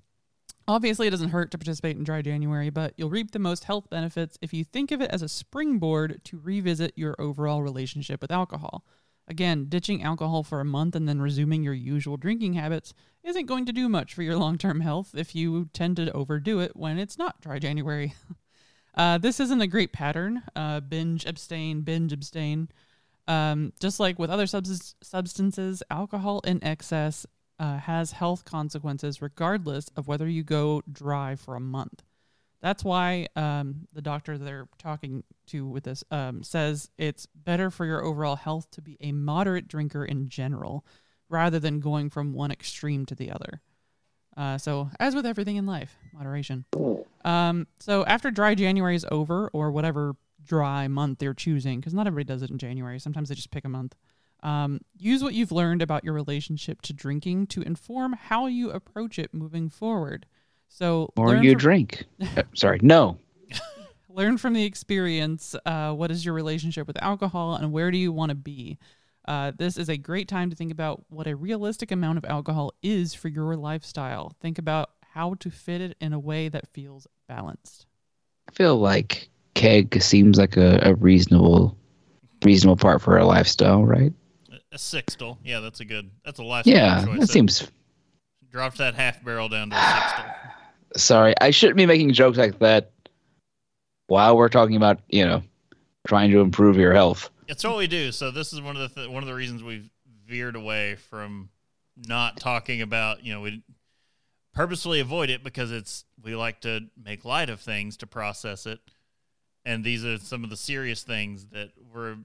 obviously, it doesn't hurt to participate in Dry January, but you'll reap the most health benefits if you think of it as a springboard to revisit your overall relationship with alcohol. Again, ditching alcohol for a month and then resuming your usual drinking habits isn't going to do much for your long term health if you tend to overdo it when it's not Dry January. Uh, this isn't a great pattern. Uh, binge, abstain, binge, abstain. Um, just like with other subs- substances, alcohol in excess uh, has health consequences regardless of whether you go dry for a month. That's why um, the doctor they're talking to with this um, says it's better for your overall health to be a moderate drinker in general rather than going from one extreme to the other. Uh, so, as with everything in life, moderation. Um, so, after dry January is over, or whatever dry month you're choosing, because not everybody does it in January, sometimes they just pick a month. Um, use what you've learned about your relationship to drinking to inform how you approach it moving forward. So, Or you from- drink. Uh, sorry, no. learn from the experience uh, what is your relationship with alcohol and where do you want to be uh, this is a great time to think about what a realistic amount of alcohol is for your lifestyle think about how to fit it in a way that feels balanced I feel like keg seems like a, a reasonable reasonable part for a lifestyle, right? A sixtel, yeah, that's a good. That's a lifestyle Yeah, choice. that seems. Dropped that half barrel down to a sixtel. Sorry, I shouldn't be making jokes like that while we're talking about you know trying to improve your health. It's what we do. So this is one of the th- one of the reasons we've veered away from not talking about. You know, we purposefully avoid it because it's we like to make light of things to process it, and these are some of the serious things that we're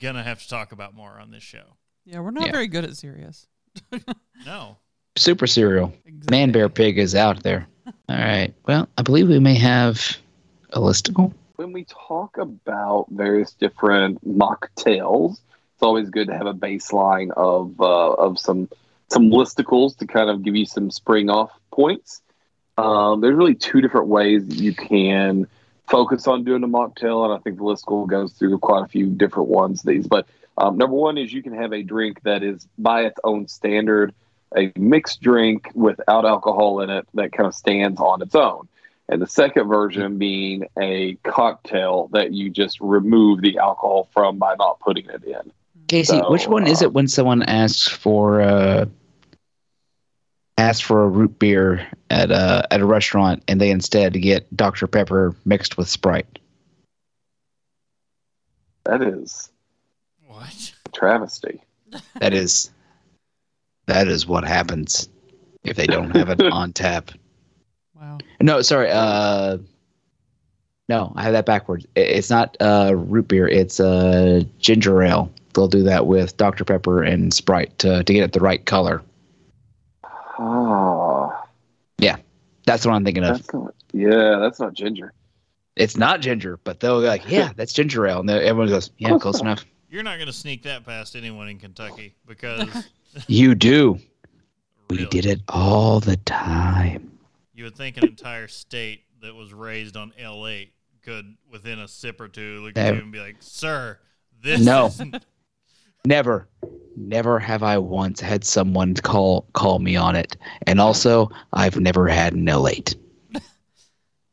gonna have to talk about more on this show. yeah we're not Yeah. very good at serious No, Super cereal. Exactly. Man Bear Pig is out there. All right. Well, I believe we may have a listicle. When we talk about various different mocktails, it's always good to have a baseline of uh, of some some listicles to kind of give you some spring off points. Um, there's really two different ways you can focus on doing a mocktail, and I think the listicle goes through quite a few different ones. These, but um, number one is you can have a drink that is by its own standard, a mixed drink without alcohol in it that kind of stands on its own and the second version being a cocktail that you just remove the alcohol from by not putting it in. Casey, So, which one is uh, it when someone asks for uh asks for a root beer at a at a restaurant and they instead get Dr Pepper mixed with Sprite? That is what? a travesty. That is that is what happens if they don't have it on tap. Wow No, sorry. Uh, no, I have that backwards. It's not uh, root beer. It's uh, ginger ale. They'll do that with Dr Pepper and Sprite to to get it the right color. Ah, Yeah, That's what I'm thinking of. that's not. Yeah, that's not ginger. It's not ginger, but they'll be like, "Yeah, that's ginger ale," and everyone goes, "Yeah, close enough." You're not gonna sneak that past anyone in Kentucky because You do. We did it all the time. You would think an entire state that was raised on Ale-8 could, within a sip or two, look at you and be like, "Sir, this No. isn't Never, never have I once had someone call call me on it. And also, I've never had an Ale-8.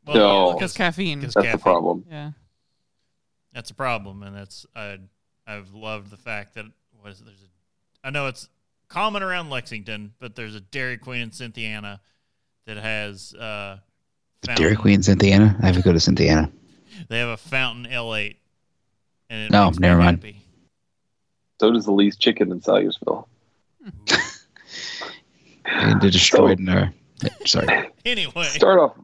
Well, No. yeah, because caffeine because That's the problem. yeah That's a problem, and that's I. I've loved the fact that what is it, there's a I know it's common around Lexington, but there's a Dairy Queen in Cynthiana that has uh, Dairy fountain- Queen, Cynthiana. I have to go to Cynthiana. They have a fountain Ale-8, and it No, never mind. happy. So does the Lee's Chicken in Salyersville. And they destroyed in our. Sorry. Anyway, Start off,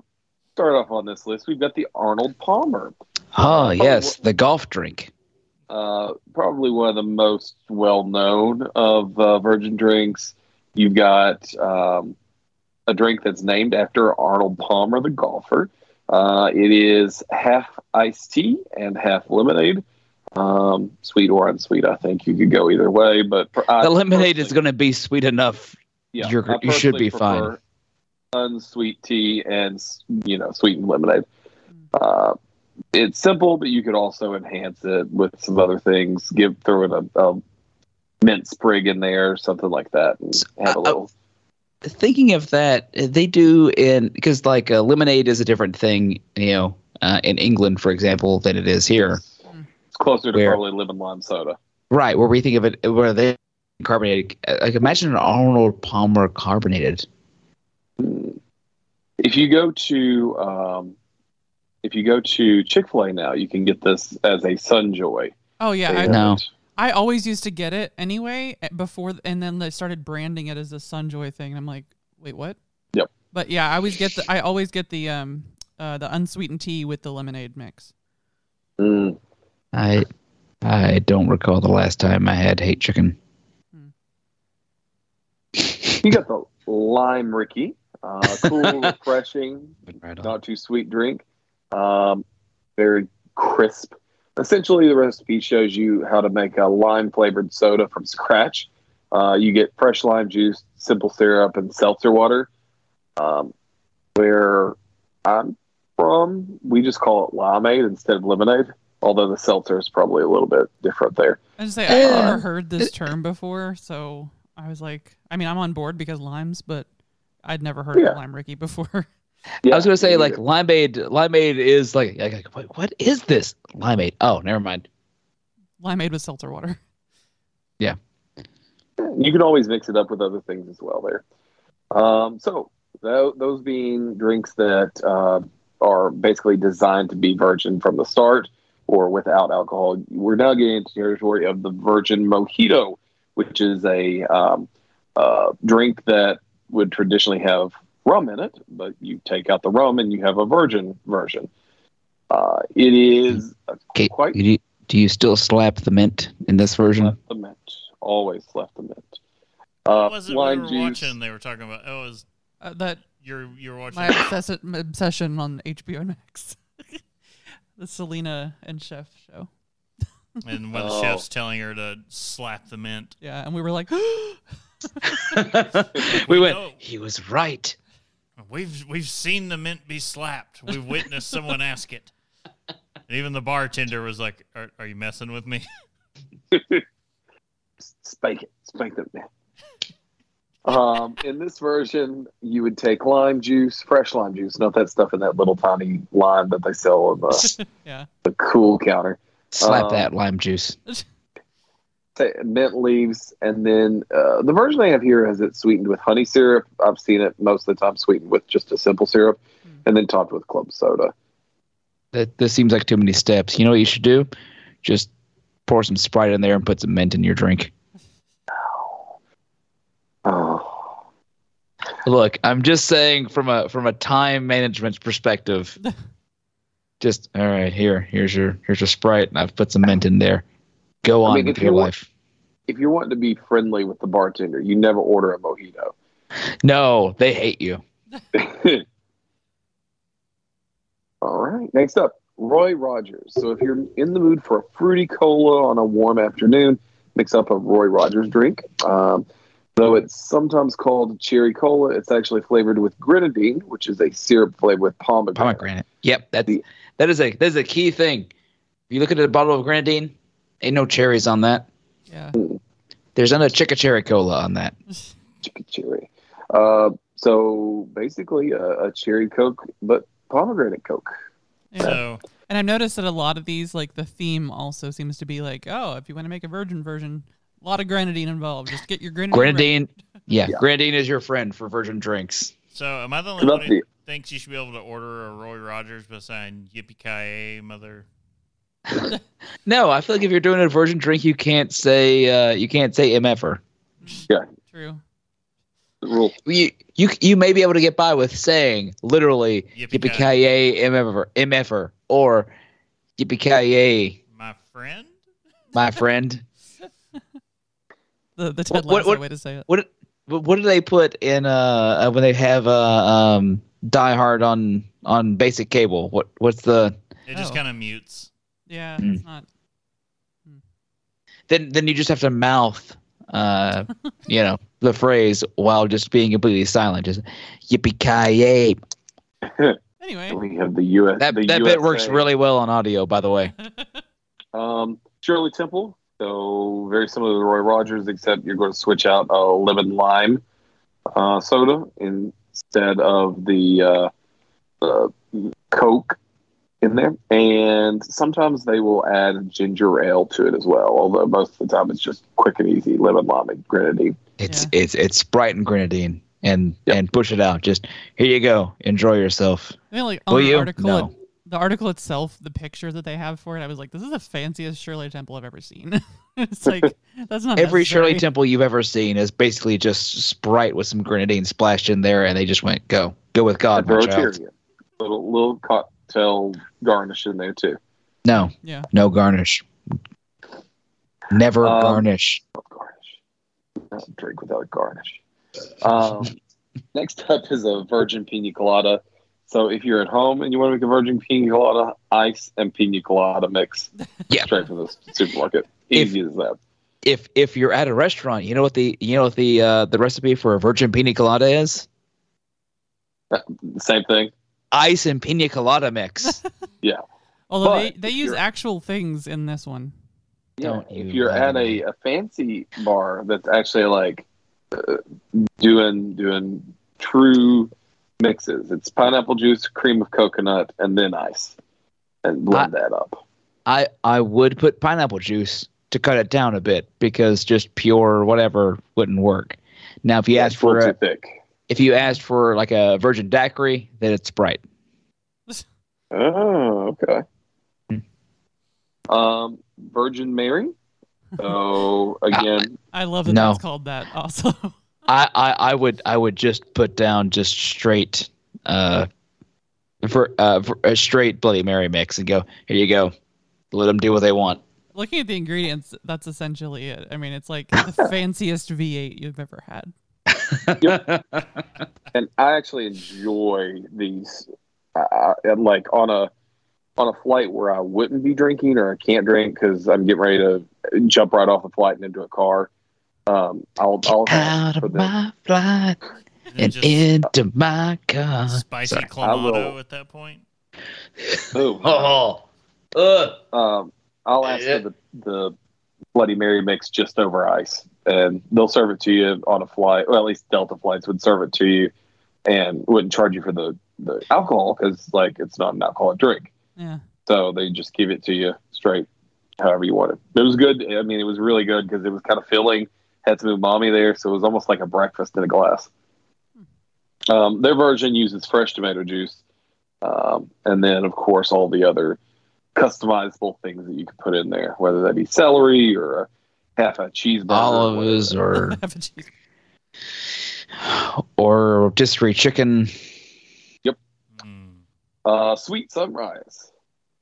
start off on this list. We've got the Arnold Palmer. Oh yes, the golf drink. uh, probably one of the most well known of uh, virgin drinks. You've got um, a drink that's named after Arnold Palmer, the golfer. Uh, it is half iced tea and half lemonade. Um, sweet or unsweet, I think you could go either way. But I The lemonade is going to be sweet enough. yeah, you should be fine. Unsweet tea and you know sweetened lemonade. Uh, it's simple, but you could also enhance it with some other things. Give throw in a, a mint sprig in there, something like that, and have a Uh, uh, little. Thinking of that, they do in because like uh, lemonade is a different thing, you know, uh, in England, for example, than it is here. It's closer to Where- probably lemon lime soda. Right, where we think of it, where they carbonated. uh, Like imagine an Arnold Palmer carbonated. If you go to um, if you go to Chick Fil A now, you can get this as a Sunjoy. Oh yeah, I, have No. it. I always used to get it anyway eh, before, and then they started branding it as a Sunjoy thing. And I'm like, wait, what? Yep. But yeah, I always get the I always get the um uh the unsweetened tea with the lemonade mix. Mm. I I don't recall the last time I had hate chicken. You got the lime rickey, uh, cool, refreshing, not too sweet drink. Um, very crisp. Essentially, the recipe shows you how to make a lime flavored soda from scratch. Uh, you get fresh lime juice, simple syrup, and seltzer water. Um, where I'm from, we just call it limeade instead of lemonade. Although the seltzer is probably a little bit different there. I just say I've Uh, never heard this term before, so I was like, I mean, I'm on board because limes, but I'd never heard Yeah. of lime rickey before. Yeah, I was gonna say like neither. limeade. Limeade is like, like, like what, what is this limeade? Oh, never mind. limeade with seltzer water. Yeah. You can always mix it up with other things as well there. Um, so tho- those being drinks that uh, are basically designed to be virgin from the start or without alcohol, we're now getting into territory of the virgin mojito, which is a um, uh, drink that would traditionally have rum in it, but you take out the rum and you have a virgin version. Uh, it is Okay, quite do you, do you still slap the mint in this version? left the mint. Always left the mint. what Uh, was it we were juice. watching? They were talking about. Oh, it was Uh, that you're you're watching. my obsession obsession on HBO Max. the Selena and Chef show. and when the Oh. chef's telling her to slap the mint. Yeah, and we were like, we went. know. He was right. We've we've seen the mint be slapped. We've witnessed someone ask it. And even the bartender was like, "Are, are you messing with me?" spank it, spank that man. Um, in this version, you would take lime juice, fresh lime juice, not that stuff in that little tiny lime that they sell on the, yeah, the cool counter. Slap Um, that lime juice. Say mint leaves, and then uh, the version I have here has it sweetened with honey syrup. I've seen it most of the time sweetened with just a simple syrup, Hmm. and then topped with club soda. That this seems like too many steps. You know what you should do? Just pour some Sprite in there and put some mint in your drink. Oh, Look, I'm just saying from a from a time management perspective. just all right, here, here's your here's your Sprite, and I've put some mint in there. Go I on mean, with your you want- life. if you're wanting to be friendly with the bartender, you never order a mojito. No, they hate you. All right. Next up, Roy Rogers. So if you're in the mood for a fruity cola on a warm afternoon, mix up a Roy Rogers drink. Um, though it's sometimes called cherry cola, it's actually flavored with grenadine, which is a syrup flavored with pomegranate. Pomegranate. Yep, that's The- that is a that is a key thing. If you look at a bottle of grenadine, ain't no cherries on that. yeah. There's not a chicken cherry cola on that. Chicken cherry. Uh, so basically a, a cherry Coke, but pomegranate Coke. Yeah. So And I've noticed that a lot of these, like the theme also seems to be like, oh, if you want to make a virgin version, A lot of grenadine involved. Just get your grenadine. Grenadine. Yeah, Yeah. grenadine is your friend for virgin drinks. So am I the only one who the- thinks you should be able to order a Roy Rogers by saying Yippee Ki mother? No, I feel like if you're doing a virgin drink, you can't say uh, you can't say mf'er. Yeah. True. The rule. You you you may be able to get by with saying literally Yippee yippee ki mf'er mf'er or yippee ki My friend? my friend. The the Ted What- what- way to say it. What what what do they put in uh uh, when they have uh um Die Hard on on basic cable? What what's the It just Oh. kind of mutes. Yeah, Mm. it's not. then then you just have to mouth uh you know the phrase while just being completely silent just yippee ki yay. Anyway, We have the U.S. that the that bit works really well on audio by the way Um, Shirley Temple. So very similar to Roy Rogers, except you're going to switch out a lemon lime uh, soda instead of the uh, uh, Coke in there. And sometimes they will add ginger ale to it as well. Although most of the time it's just quick and easy lemon lime and grenadine. it's Yeah. it's it's Sprite and grenadine and Yep. and push it out just here you go enjoy yourself I mean, like Will the you? article, No. it- the article itself, the picture that they have for it, I was like, this is the fanciest Shirley Temple I've ever seen. it's like that's not every Shirley. Temple you've ever seen is basically just Sprite with some grenadine splashed in there and they just went go go with God and my a child cherry. Little little cocktail garnish in there too. no Yeah. no garnish never Um, garnish Love garnish. Not drink without garnish. Um, next up is a virgin pina colada. So if you're at home and you want to make a virgin pina colada, ice and pina colada mix Yeah. straight from the supermarket. If- Easy as that. if if you're at a restaurant, you know what the you know what the uh, the recipe for a virgin pina colada is? Same thing. Ice and pina colada mix. Yeah. Although they, But they if use actual things in this one. Don't if you you're at a, a fancy bar that's actually like uh, doing doing true mixes, it's pineapple juice, cream of coconut, and then ice, and blend that up. I I would put pineapple juice to cut it down a bit because just pure whatever wouldn't work. Now, if you asked It's a little for a, too thick. If you asked for like a virgin daiquiri, then it's Sprite. Oh, okay. Hmm. Um, Virgin Mary. So again, I love that No. that's called that also. I, I I would I would just put down just straight uh for uh for a straight Bloody Mary mix and go here you go, let them do what they want. Looking at the ingredients, that's essentially it. I mean, it's like the fanciest V8 you've ever had. and I actually enjoy these. Uh, and like on a on a flight where I wouldn't be drinking or I can't drink because I'm getting ready to jump right off the flight and into a car. Um, I'll I'll out of the, my flight And and just into my car. spicy Sorry. clamato at that point. Ooh. Oh, ugh. Um, I'll ask for the, the Bloody Mary mix just over ice, and they'll serve it to you on a flight. Well, at least Delta flights would serve it to you, and wouldn't charge you for the the alcohol because like it's not an alcoholic drink. Yeah. So they just give it to you straight, however you want it. It was good. I mean, it was really good because it was kind of filling. Had some umami there, so it was almost like a breakfast in a glass. Um, their version uses fresh tomato juice, um, and then of course all the other customizable things that you can put in there, whether that be celery or a half a cheeseburger, olives or Have a cheese. or rotisserie chicken. Mm. Uh, sweet sunrise.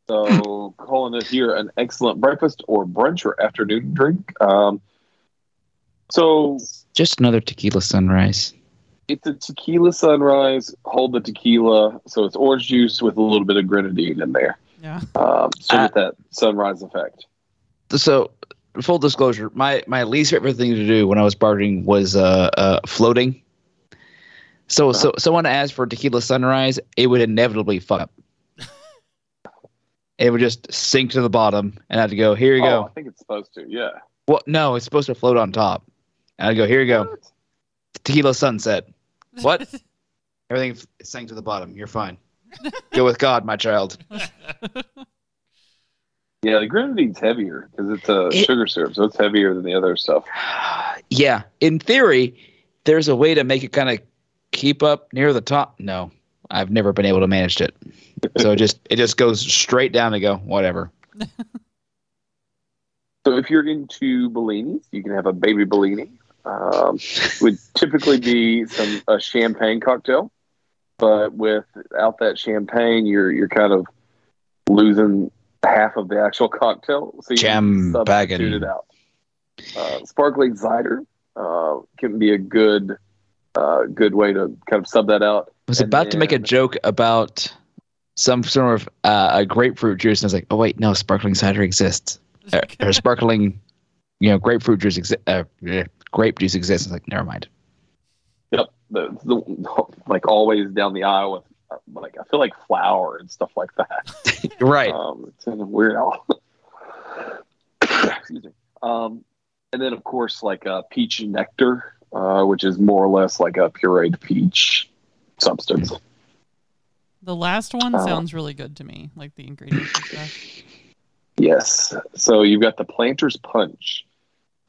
So calling it here an excellent breakfast or brunch or afternoon drink. Um, so Just another tequila sunrise. it's a tequila sunrise. Hold the tequila. So it's orange juice with a little bit of grenadine in there. Yeah. Um, so Uh, with that sunrise effect. So, full disclosure, my my least favorite thing to do when I was bartending was uh, uh floating. So, so someone asked for tequila sunrise, it would inevitably fuck up. it would just sink to the bottom, and I'd go, "Here you Oh, I think it's supposed to. Yeah. Well, no, it's supposed to float on top. And I'd go, "Here you go, What? tequila sunset." What? Everything sank to the bottom. You're fine. go with God, my child. Yeah, the grenadine's heavier because it's a It- sugar syrup, so it's heavier than the other stuff. Yeah, in theory, there's a way to make it kind of keep up near the top. No, I've never been able to manage it. So it just it just goes straight down and go whatever. So if you're into Bellinis, you can have a baby Bellini. Um, would typically be some a champagne cocktail, but without that champagne, you're you're kind of losing half of the actual cocktail. So you can Champagne. substitute it out. Uh, sparkling cider uh, can be a good uh, good way to kind of sub that out. I was And about to make a joke about some sort of uh, a grapefruit juice, and I was like, oh wait, no, sparkling cider exists, or, or sparkling, you know, grapefruit juice exists. Uh, grape juice exists. I was like, never mind. Yep, the, the like always down the aisle with like I feel like flour and stuff like that. right. Um, it's in a weird aisle. Excuse me. Um, and then of course like uh, peach nectar, uh, which is more or less like a pureed peach substance. The last one Uh, sounds really good to me, like the ingredients and stuff. Yes. So you've got the Planter's Punch.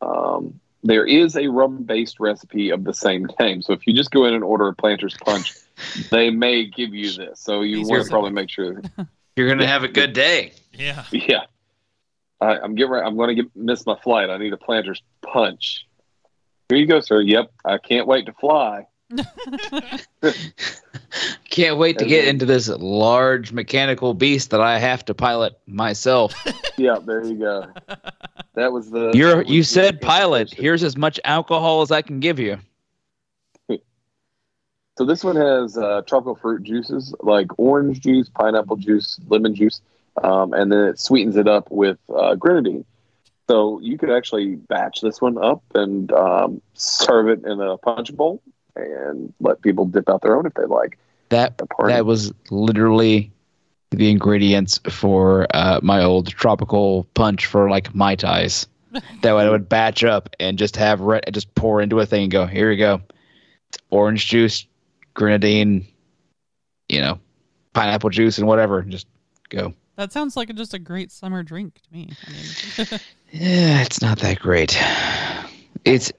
Um, there is a rum-based recipe of the same name. So if you just go in and order a Planter's Punch, they may give you this. So you These want are- to probably make sure. You're gonna have a good day. Yeah. Yeah. I, I'm getting. Right, I'm going to get miss my flight. I need a Planter's Punch. Here you go, sir. Yep. I can't wait to fly. Can't wait to get into this large mechanical beast that I have to pilot myself. Yeah. There you go. That was the. You're that was you the said pilot. Here's as much alcohol as I can give you. So this one has uh, tropical fruit juices like orange juice, pineapple juice, lemon juice, um, and then it sweetens it up with uh, grenadine. So you could actually batch this one up and um, serve it in a punch bowl and let people dip out their own if they like. That that was literally the ingredients for uh, my old tropical punch for like mai tais. that I would batch up and just have re- just pour into a thing and go here you go, It's orange juice, grenadine, you know, pineapple juice and whatever. Just go. That sounds like just a great summer drink to me. I mean, Yeah, it's not that great. It's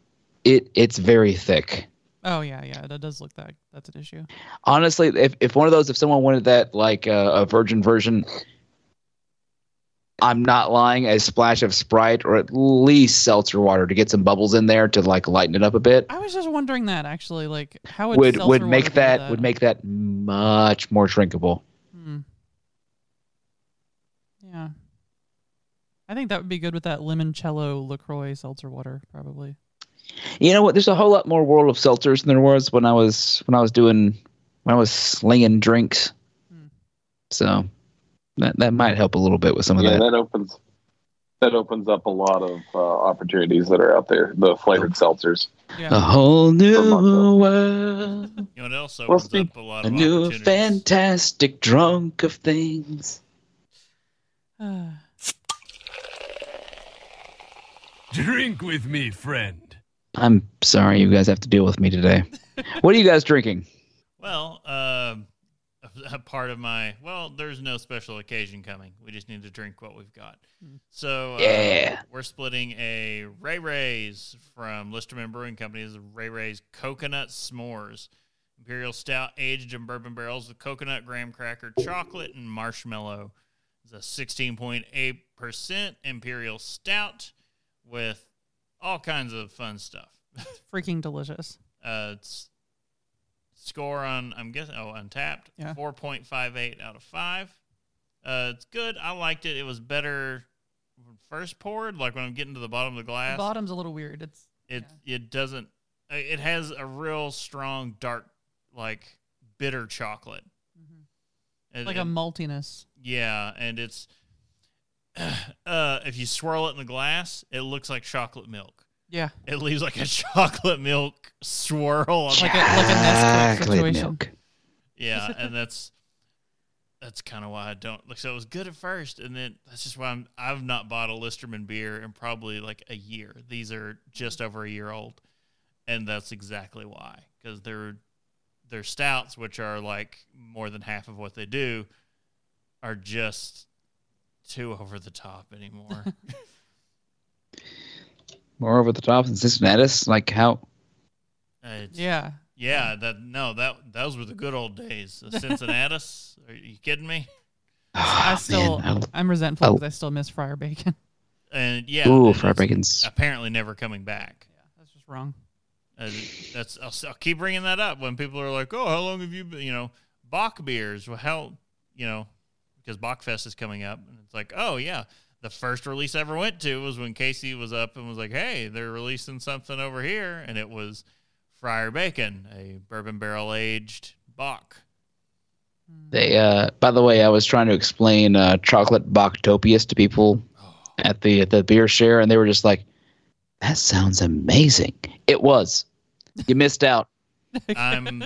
it it's very thick. oh yeah, yeah, that does look that that's an issue. honestly, if, if one of those, if someone wanted that like uh, a virgin version, I'm not lying, a splash of Sprite or at least seltzer water to get some bubbles in there to like lighten it up a bit I was just wondering that actually, like how would would seltzer would water make do that, would make that much more drinkable. Hmm. Yeah, I think that would be good with that limoncello Lacroix seltzer water, probably. You know what? There's a whole lot more world of seltzers than there was when I was when I was doing when I was slinging drinks. Hmm. So that that might help a little bit with some of yeah, that. that opens that opens up a lot of uh, opportunities that are out there. The flavored seltzers. Yeah. A whole new world. You know what else Well, opens speak- up a lot A of new fantastic drunk of things. Drink with me, friend. I'm sorry you guys have to deal with me today. what are you guys drinking? Well, um, a part of my well, there's no special occasion coming. We just need to drink what we've got. So uh, Yeah. we're splitting a Ray Ray's from Listermann Brewing Company. This is Ray Ray's Coconut S'mores. Imperial Stout aged in bourbon barrels with coconut, graham cracker, chocolate, and marshmallow. It's a 16.8% Imperial Stout with all kinds of fun stuff. Freaking delicious. Uh, it's score on I'm guessing oh Untappd Yeah. four point five eight out of five. Uh, it's good. I liked it. It was better first poured. Like when I'm getting to the bottom of the glass, The bottom's a little weird. It's it it doesn't. uh, It has a real strong dark like bitter chocolate. And- like a maltiness. yeah, and it's uh, if you swirl it in the glass, it looks like chocolate milk. Yeah, It leaves like a chocolate milk swirl on like a like a Nesquik Chocolate situation. milk. Yeah, and that's that's kind of why I don't like. So it was good at first, and then that's just why I'm I've not bought a Listermann beer in probably like a year. These are just over a year old, and that's exactly why because they're they're stouts, which are like more than half of what they do, are just too over the top anymore. More over the top than Cincinnatus. Like how? Uh, Yeah. yeah. That no, that those were the good old days. The Cincinnatus? Are you kidding me? I Ah, still, man, I'm resentful Oh. because I still miss Friar Bacon. And yeah, Ooh, and fried bacon's. apparently never coming back. Yeah, that's just wrong. Uh, that's I'll, I'll keep bringing that up when people are like, "Oh, how long have you been?" You know, Bock beers. Well, how you know because Bockfest is coming up, and it's like, oh yeah, the first release I ever went to was when Casey was up and was like, "Hey, they're releasing something over here," and it was Friar Bacon, a bourbon barrel aged Bock. They. Uh. By the way, I was trying to explain uh, chocolate Bachtopius to people at the at the beer share, and they were just like, "That sounds amazing." It was. You missed out. I'm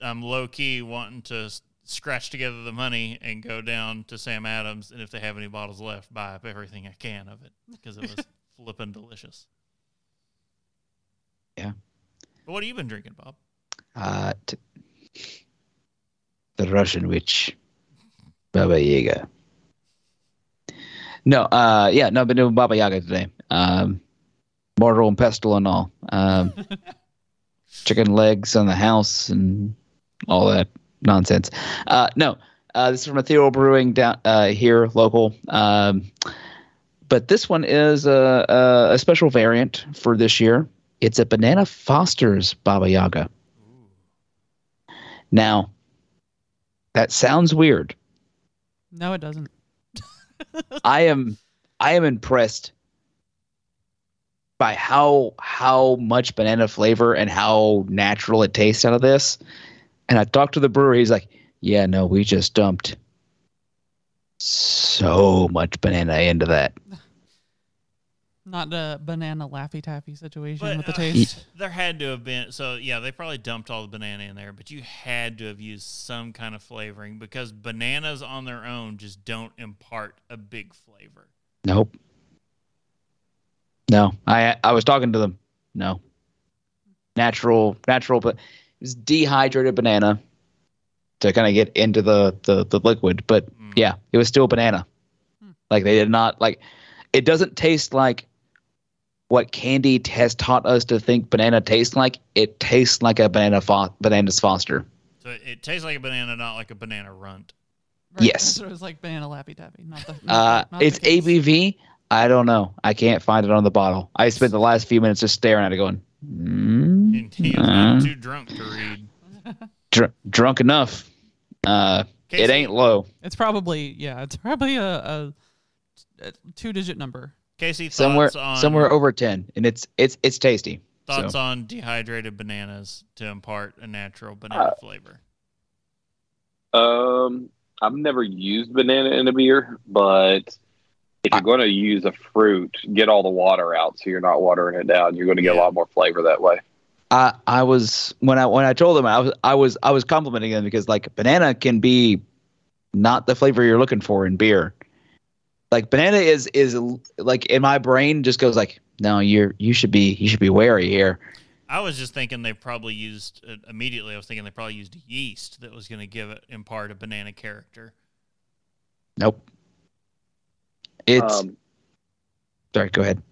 I'm low key wanting to scratch together the money and go down to Sam Adams, and if they have any bottles left, buy up everything I can of it because it was flippin' delicious. Yeah. But what have you been drinking, Bob? Uh, t- the Russian witch, Baba Yaga. No, uh, yeah, no, I've been doing Baba Yaga today. Um, mortal and pestle and all. Um, chicken legs on the house and all that nonsense. Uh, no, uh, this is from Ethereal Brewing down uh, here, local. Um, but this one is a, a, a special variant for this year. It's a Banana Foster's Baba Yaga. Now, that sounds weird. No, it doesn't. I am I am impressed by how how much banana flavor and how natural it tastes out of this. And I talked to the brewer, he's like, Yeah, no, we just dumped so much banana into that. Not a banana laffy taffy situation But, with the uh, taste. There had to have been so yeah, they probably dumped all the banana in there, but you had to have used some kind of flavoring because bananas on their own just don't impart a big flavor. Nope. No. I I was talking to them. No. Natural natural but it's dehydrated banana to kind of get into the, the the liquid, but Mm. yeah, it was still banana. Hmm. Like they did not like it doesn't taste like what candy has taught us to think banana tastes like. It tastes like a banana fo- bananas foster. So it, it tastes like a banana, not like a banana runt. Right, yes. It was like banana lappy taffy. Not the. Not Uh, not it's the. ABV. I don't know. I can't find it on the bottle. I spent the last few minutes just staring at it, going, mm, And he was uh, not too drunk to read. dr- drunk enough. Uh, it ain't low. It's probably yeah. It's probably a, a, a two-digit number. Casey, thoughts Somewhere, on somewhere over ten, and it's it's it's tasty. thoughts so. on dehydrated bananas to impart a natural banana Uh, flavor. Um, I've never used banana in a beer, but if you're going to use a fruit, get all the water out so you're not watering it down. You're going to get a lot more flavor that way. I I was when I when I told them I was I was I was complimenting them because like banana can be not the flavor you're looking for in beer. Like banana is is like in my brain just goes like no you're you should be you should be wary here. I was just thinking they probably used uh, immediately. I was thinking they probably used yeast that was going to give it impart a banana character. Nope. It's Um, sorry. Go ahead.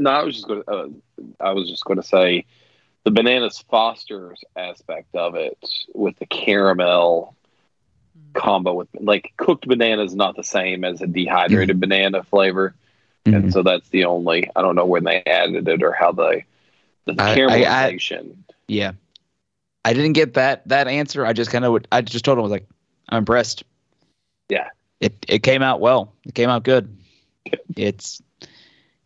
no, I was just going to. Uh, I was just going to say, the bananas Foster's aspect of it with the caramel combo with like cooked banana is not the same as a dehydrated banana flavor, Mhm. and so that's the only. I don't know when they added it or how they the I- I- I- caramelization. Yeah. I didn't get that that answer. I just kind of would. I just told him I was like, I'm impressed. Yeah. It it came out well. It came out good. It's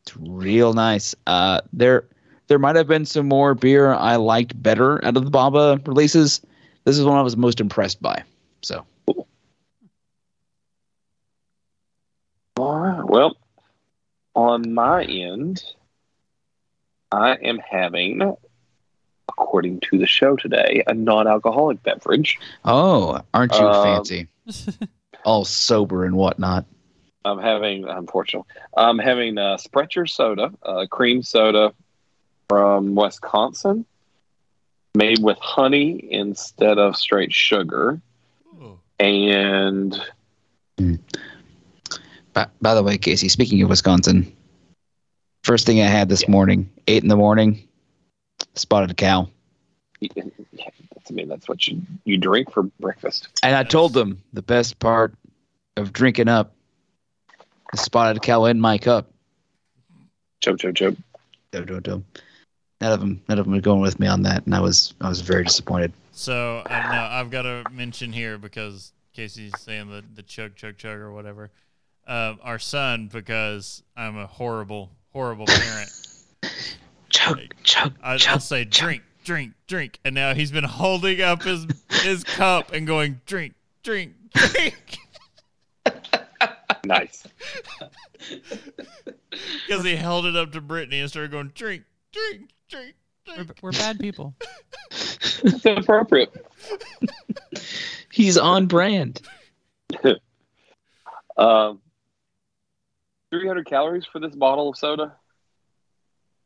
it's real nice. Uh, there there might have been some more beer I liked better out of the Baba releases. This is one I was most impressed by. So All right. Well, on my end, I am having, according to the show today, a non-alcoholic beverage. oh, aren't you Um, fancy? All sober and whatnot. I'm having, unfortunately, I'm having a Sprecher soda, a cream soda from Wisconsin, made with honey instead of straight sugar, Ooh. and hmm. By, by the way, Casey, speaking of Wisconsin, first thing I had this morning, eight in the morning, spotted a cow. Yeah, I mean, that's what you you drink for breakfast. And I told them the best part of drinking up is spotted cow in my cup. Choke, choke, choke. Do, do, do. None of them, none of them were going with me on that, and I was, I was very disappointed. So uh, now I've got to mention here because Casey's saying the the chug chug chug or whatever. Uh, our son, because I'm a horrible horrible parent. Chug, chug, I, chug. I'll say drink, drink, drink, and now he's been holding up his his cup and going drink, drink, drink, Nice. because he held it up to Brittany and started going drink, drink, drink, We're, drink. we're bad people. It's appropriate. He's on brand. Um, 300 calories for this bottle of soda.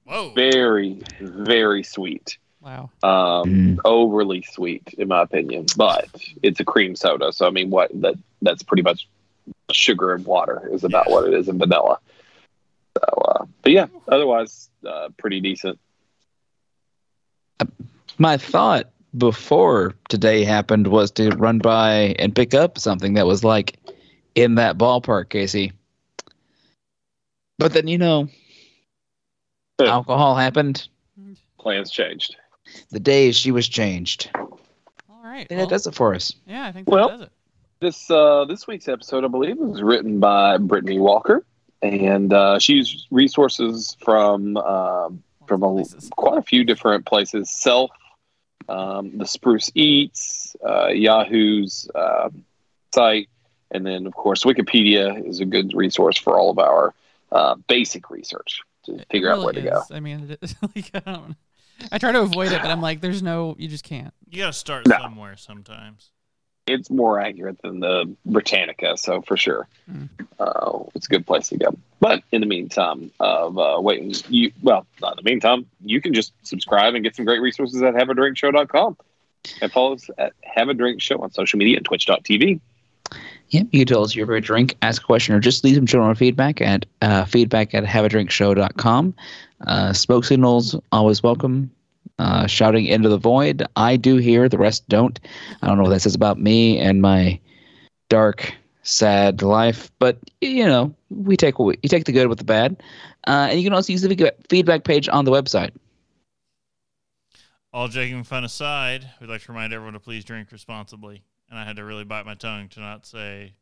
Whoa! Very, very sweet. Wow. Um, Mm. overly sweet, in my opinion. But it's a cream soda, so I mean, what that that's pretty much sugar and water is about Yeah. what it is in vanilla. So, uh, but yeah, otherwise, uh, pretty decent. My thought before today happened was to run by and pick up something that was like in that ballpark, Casey. But then you know, Yeah. alcohol happened. Plans changed. The day she was changed. All right. I think well, that does it for us. yeah, I think that Well- does it. This uh, this week's episode, I believe, was written by Brittany Walker, and uh, she used resources from um, from a, quite a few different places. Self, um, the Spruce Eats, uh, Yahoo's um site, and then of course Wikipedia is a good resource for all of our uh, basic research to It figure out really where to go. I mean, it is, like, I don't. I try to avoid it, but I'm like, there's no. You just can't. You got to start No. somewhere sometimes. It's more accurate than the Britannica, so for sure, Mm. uh, it's a good place to go. But in the meantime, of uh, waiting, you well, not in the meantime, you can just subscribe and get some great resources at haveadrinkshow.com and follow us at Have a Drink Show on social media and Twitch.tv. Yep, you can tell us your favorite drink, ask a question, or just leave some general feedback at uh, feedback at haveadrinkshow.com. Uh, smoke signals, always welcome. Uh, shouting into the void. I do hear, the rest don't. I don't know what that says about me and my dark, sad life, but you know, we take what we, you take the good with the bad. Uh, and you can also use the feedback- page on the website. All joking fun aside, we'd like to remind everyone to please drink responsibly. And I had to really bite my tongue to not say,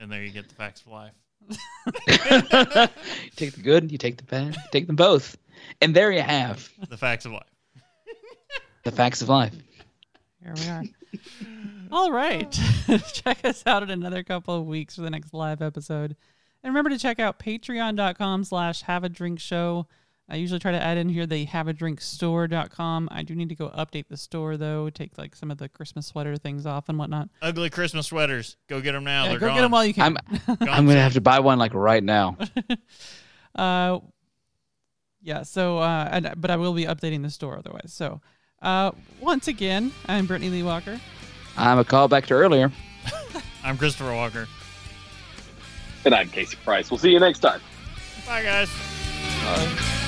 and there you get the facts of life. you take the good, you take the bad, take them both. And there you have The facts of life. The facts of life. Here we are. All right. check us out in another couple of weeks for the next live episode. And remember to check out patreon.com slash have a drink show. I usually try to add in here the have a drink store.com. I do need to go update the store though, take like some of the Christmas sweater things off and whatnot. Ugly Christmas sweaters. Go get them now. Yeah, They're go gone. get them while you I'm can. I'm gonna have to buy one like right now. uh, yeah. So, uh, and, but I will be updating the store otherwise. So, uh, once again, I'm Brittany Lee Walker. I'm a callback to earlier. I'm Christopher Walker. And I'm Casey Price. We'll see you next time. Bye, guys.